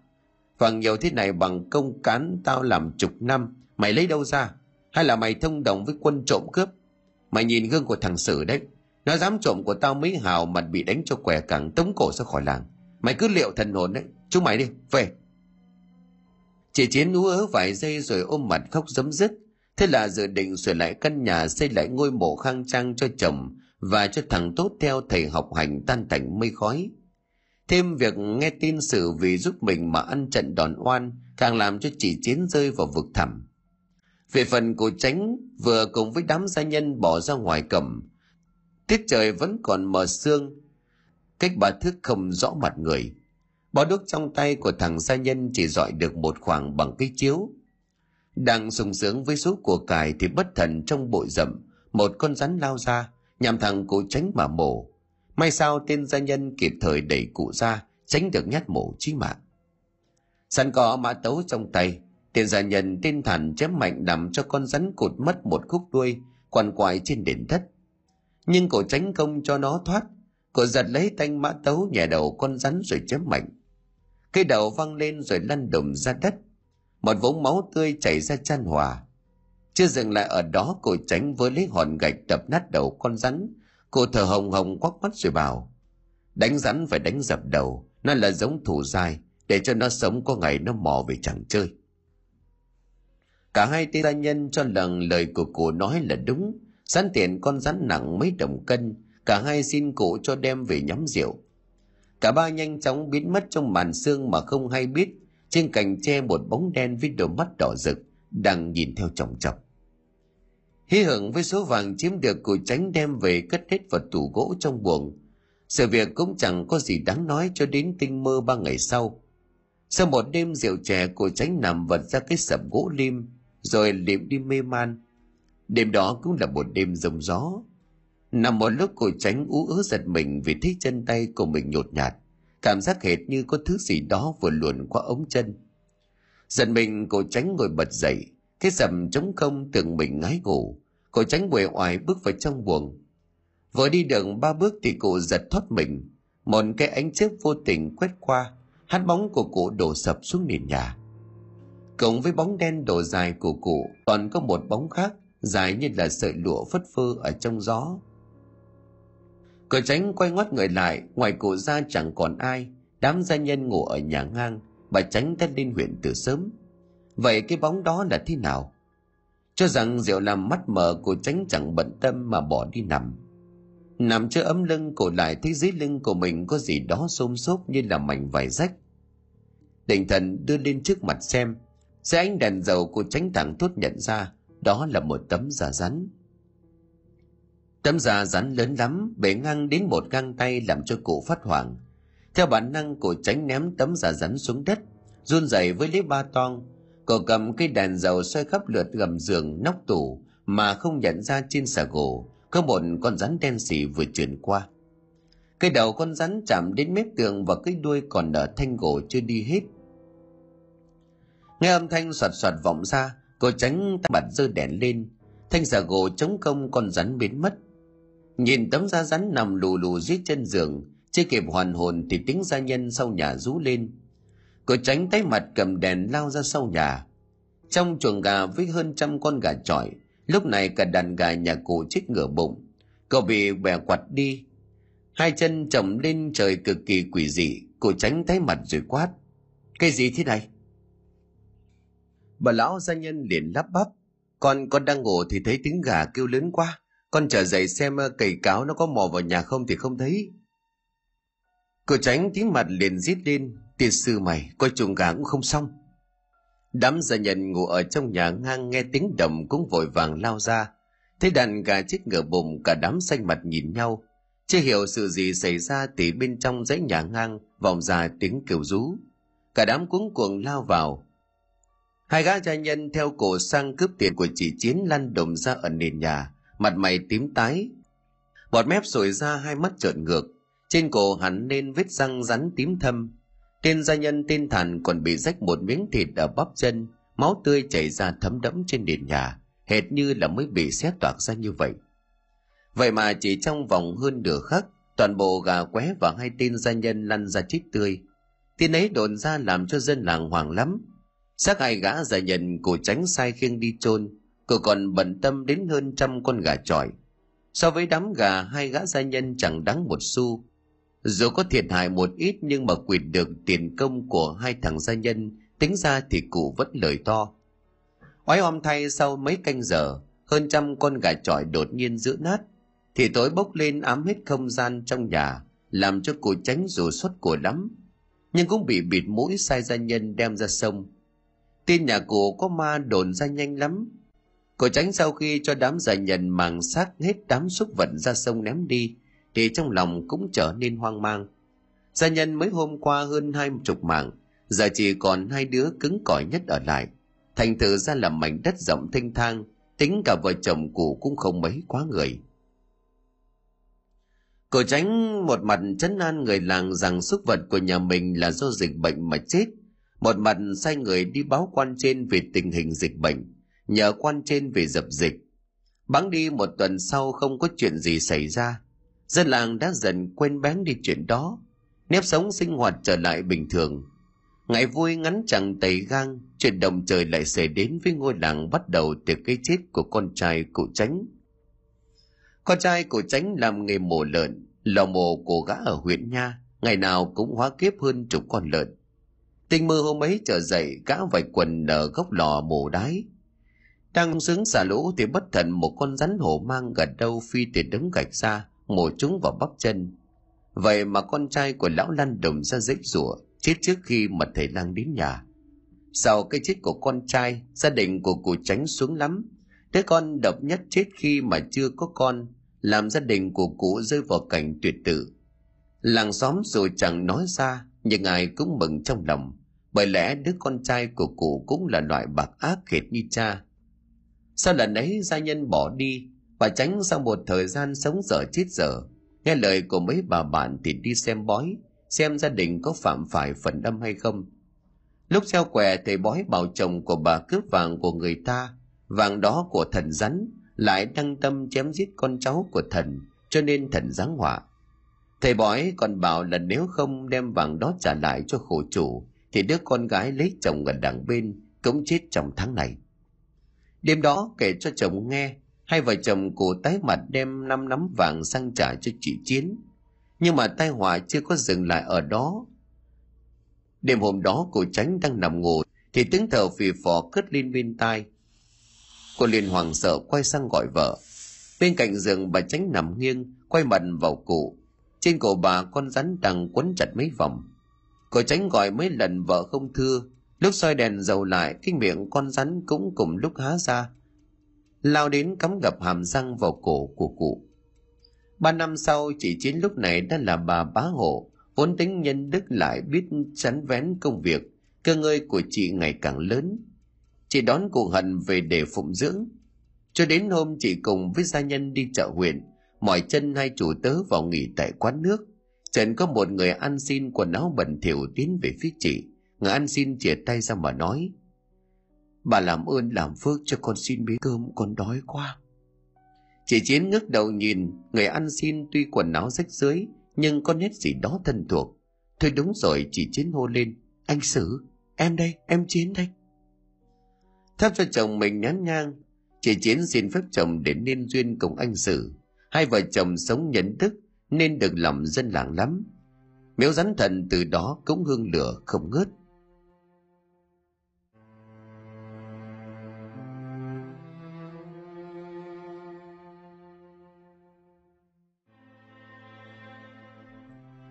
Vàng nhiều thế này bằng công cán tao làm chục năm, mày lấy đâu ra? Hay là mày thông đồng với quân trộm cướp? Mày nhìn gương của thằng Sử đấy, nó dám trộm của tao mấy hào mặt bị đánh cho què cẳng tống cổ ra khỏi làng. Mày cứ liệu thần hồn đấy, chúng mày đi, về. Chị Chiến ú ớ vài giây rồi ôm mặt khóc dấm dứt. Thế là dự định sửa lại căn nhà xây lại ngôi mộ khang trang cho chồng và cho thằng tốt theo thầy học hành tan thành mây khói. Thêm việc nghe tin sự vì giúp mình mà ăn trận đòn oan càng làm cho chị Chiến rơi vào vực thẳm. Về phần của tránh vừa cùng với đám gia nhân bỏ ra ngoài cầm. Tiết trời vẫn còn mờ sương, cách bà thước không rõ mặt người. Bó đuốc trong tay của thằng gia nhân chỉ dọi được một khoảng bằng cái chiếu. Đang sung sướng với số của cải thì bất thần trong bụi rậm, một con rắn lao ra, nhằm thẳng cụ tránh mà mổ. May sao tên gia nhân kịp thời đẩy cụ ra, tránh được nhát mổ chí mạng. Sẵn có mã tấu trong tay, tên gia nhân tên thản chém mạnh nằm cho con rắn cụt mất một khúc đuôi, quằn quại trên đền thất. Nhưng cổ tránh công cho nó thoát, cổ giật lấy thanh mã tấu nhẹ đầu con rắn rồi chém mạnh. Cây đầu văng lên rồi lăn đùng ra đất. Một vũng máu tươi chảy ra chan hòa. Chưa dừng lại ở đó cô tránh với lấy hòn gạch đập nát đầu con rắn, Cô thở hồng hồng quắc mắt rồi bảo. Đánh rắn phải đánh dập đầu, nó là giống thủ dai, để cho nó sống có ngày nó mò về chẳng chơi. Cả hai tên gia nhân cho lần lời của cụ nói là đúng, sẵn tiền con rắn nặng mấy đồng cân, cả hai xin cụ cho đem về nhắm rượu. Cả ba nhanh chóng biến mất trong màn sương mà không hay biết, trên cành tre một bóng đen với đôi mắt đỏ rực, đang nhìn theo chồng chọc. Hí hưởng với số vàng chiếm được của tránh đem về cất hết vào tủ gỗ trong buồng. Sự việc cũng chẳng có gì đáng nói cho đến tinh mơ ba ngày sau. Sau một đêm rượu chè của tránh nằm vật ra cái sập gỗ lim, rồi liệm đi mê man. Đêm đó cũng là một đêm rông gió. Nằm một lúc cô tránh ú ớ giật mình vì thấy chân tay của mình nhột nhạt. Cảm giác hệt như có thứ gì đó vừa luồn qua ống chân. Giật mình cô tránh ngồi bật dậy, cái sầm trống không tưởng mình ngái ngủ. Cô tránh quể oải bước vào trong buồng. Vừa đi được ba bước thì cụ giật thoát mình. Một cái ánh chớp vô tình quét qua. Hát bóng của cụ đổ sập xuống nền nhà. Cộng với bóng đen đổ dài của cụ còn có một bóng khác dài như là sợi lụa phất phơ ở trong gió cờ tránh quay ngoắt người lại, ngoài cụ ra chẳng còn ai. Đám gia nhân ngủ ở nhà ngang, bà tránh đã lên huyện từ sớm. Vậy cái bóng đó là thế nào? Cho rằng rượu làm mắt mờ, cô tránh chẳng bận tâm mà bỏ đi nằm. Nằm chưa ấm lưng, cổ lại thấy dưới lưng của mình có gì đó xôm xốp như là mảnh vải rách. Định thần đưa lên trước mặt xem, sẽ ánh đèn dầu của tránh thẳng thốt nhận ra, đó là một tấm giả rắn tấm giả rắn lớn lắm, bể ngang đến một găng tay làm cho cụ phát hoảng. Theo bản năng, cụ tránh ném tấm giả rắn xuống đất, run rẩy với lấy ba toang cổ cầm cây đèn dầu xoay khắp lượt gầm giường, nóc tủ, mà không nhận ra trên xà gỗ có một con rắn đen xì vừa chuyển qua. Cái đầu con rắn chạm đến mép tường và cái đuôi còn ở thanh gỗ chưa đi hết. Nghe âm thanh soạt soạt vọng ra, cô tránh tay bật dơ đèn lên. Thanh xà gỗ chống công con rắn biến mất nhìn tấm da rắn nằm lù lù dưới chân giường, chưa kịp hoàn hồn thì tiếng gia nhân sau nhà rú lên. Cô tránh tay mặt cầm đèn lao ra sau nhà. Trong chuồng gà với hơn trăm con gà trọi lúc này cả đàn gà nhà cụ chết ngửa bụng. Cậu bị bè quặt đi. Hai chân chồng lên trời cực kỳ quỷ dị, cô tránh tay mặt rồi quát. Cái gì thế này? Bà lão gia nhân liền lắp bắp. Con con đang ngủ thì thấy tiếng gà kêu lớn quá con trở dậy xem ờ, cầy cáo nó có mò vào nhà không thì không thấy. Cửa tránh tím mặt liền rít lên tiên sư mày, coi chuồng gà cũng không xong. Đám gia nhân ngủ ở trong nhà ngang nghe tiếng động cũng vội vàng lao ra. Thấy đàn gà chết ngửa bụng cả đám xanh mặt nhìn nhau. Chưa hiểu sự gì xảy ra thì bên trong dãy nhà ngang vọng ra tiếng kêu rú. Cả đám cuống cuồng lao vào. Hai gã gia nhân theo cổ sang cướp tiền của chị chiến lăn đùng ra ở nền nhà mặt mày tím tái. Bọt mép sủi ra hai mắt trợn ngược. Trên cổ hắn nên vết răng rắn tím thâm. Tên gia nhân tên thản còn bị rách một miếng thịt ở bắp chân. Máu tươi chảy ra thấm đẫm trên nền nhà. Hệt như là mới bị xé toạc ra như vậy. Vậy mà chỉ trong vòng hơn nửa khắc, toàn bộ gà qué và hai tên gia nhân lăn ra chết tươi. Tin ấy đồn ra làm cho dân làng hoảng lắm. Xác hai gã gia nhân cổ tránh sai khiêng đi chôn cô còn bận tâm đến hơn trăm con gà trọi. So với đám gà, hai gã gia nhân chẳng đáng một xu. Dù có thiệt hại một ít nhưng mà quyệt được tiền công của hai thằng gia nhân, tính ra thì cụ vẫn lời to. Oái om thay sau mấy canh giờ, hơn trăm con gà trọi đột nhiên giữ nát. Thì tối bốc lên ám hết không gian trong nhà, làm cho cụ tránh dù xuất của lắm. Nhưng cũng bị bịt mũi sai gia nhân đem ra sông. Tin nhà cụ có ma đồn ra nhanh lắm. Cổ tránh sau khi cho đám giải nhân màng xác hết đám xúc vật ra sông ném đi, thì trong lòng cũng trở nên hoang mang. Gia nhân mới hôm qua hơn hai chục mạng, giờ chỉ còn hai đứa cứng cỏi nhất ở lại. Thành thử ra là mảnh đất rộng thanh thang, tính cả vợ chồng cụ cũng không mấy quá người. Cổ tránh một mặt chấn an người làng rằng xúc vật của nhà mình là do dịch bệnh mà chết, một mặt sai người đi báo quan trên về tình hình dịch bệnh nhờ quan trên về dập dịch. Bắn đi một tuần sau không có chuyện gì xảy ra. Dân làng đã dần quên bén đi chuyện đó. Nếp sống sinh hoạt trở lại bình thường. Ngày vui ngắn chẳng tẩy gang, chuyện đồng trời lại xảy đến với ngôi làng bắt đầu từ cái chết của con trai cụ tránh. Con trai cụ tránh làm nghề mổ lợn, lò mổ của gã ở huyện Nha, ngày nào cũng hóa kiếp hơn chục con lợn. Tình mơ hôm ấy trở dậy, gã vạch quần ở góc lò mổ đái, đang sướng xả lũ thì bất thần một con rắn hổ mang gần đâu phi từ đống gạch ra, mổ chúng vào bắp chân. Vậy mà con trai của lão lăn đồng ra dãy rủa chết trước khi mà thầy lang đến nhà. Sau cái chết của con trai, gia đình của cụ tránh xuống lắm. Đứa con độc nhất chết khi mà chưa có con, làm gia đình của cụ rơi vào cảnh tuyệt tử. Làng xóm rồi chẳng nói ra, nhưng ai cũng mừng trong lòng, bởi lẽ đứa con trai của cụ cũng là loại bạc ác khệt như cha sau lần ấy, gia nhân bỏ đi và tránh sau một thời gian sống dở chết dở. Nghe lời của mấy bà bạn thì đi xem bói, xem gia đình có phạm phải phần âm hay không. Lúc treo què thầy bói bảo chồng của bà cướp vàng của người ta, vàng đó của thần rắn, lại đăng tâm chém giết con cháu của thần, cho nên thần giáng họa. Thầy bói còn bảo là nếu không đem vàng đó trả lại cho khổ chủ, thì đứa con gái lấy chồng ở đằng bên cũng chết trong tháng này đêm đó kể cho chồng nghe, hai vợ chồng cụ tái mặt đem năm nắm vàng sang trả cho chị chiến. Nhưng mà tai họa chưa có dừng lại ở đó. Đêm hôm đó cụ tránh đang nằm ngủ, thì tiếng thở phì phò cất lên bên tai. Cô liền hoàng sợ quay sang gọi vợ. Bên cạnh giường bà tránh nằm nghiêng, quay mặt vào cụ. Trên cổ bà con rắn đang quấn chặt mấy vòng. Cô tránh gọi mấy lần vợ không thưa lúc soi đèn dầu lại, cái miệng con rắn cũng cùng lúc há ra. Lao đến cắm gập hàm răng vào cổ của cụ. Ba năm sau, chị chiến lúc này đã là bà bá hộ, vốn tính nhân đức lại biết chắn vén công việc, cơ ngơi của chị ngày càng lớn. Chị đón cụ hận về để phụng dưỡng. Cho đến hôm chị cùng với gia nhân đi chợ huyện, mỏi chân hai chủ tớ vào nghỉ tại quán nước trần có một người ăn xin quần áo bẩn thỉu tiến về phía chị người ăn xin chìa tay ra mà nói, bà làm ơn làm phước cho con xin miếng cơm, con đói quá. Chị chiến ngước đầu nhìn người ăn xin tuy quần áo rách rưới, nhưng có nét gì đó thân thuộc. Thôi đúng rồi chị chiến hô lên, anh sử, em đây, em chiến đây. Thắp cho chồng mình nhán nhang chị chiến xin phép chồng để nên duyên cùng anh sử. Hai vợ chồng sống nhận thức, nên được lòng dân làng lắm. Miếu rắn thần từ đó cũng hương lửa không ngớt.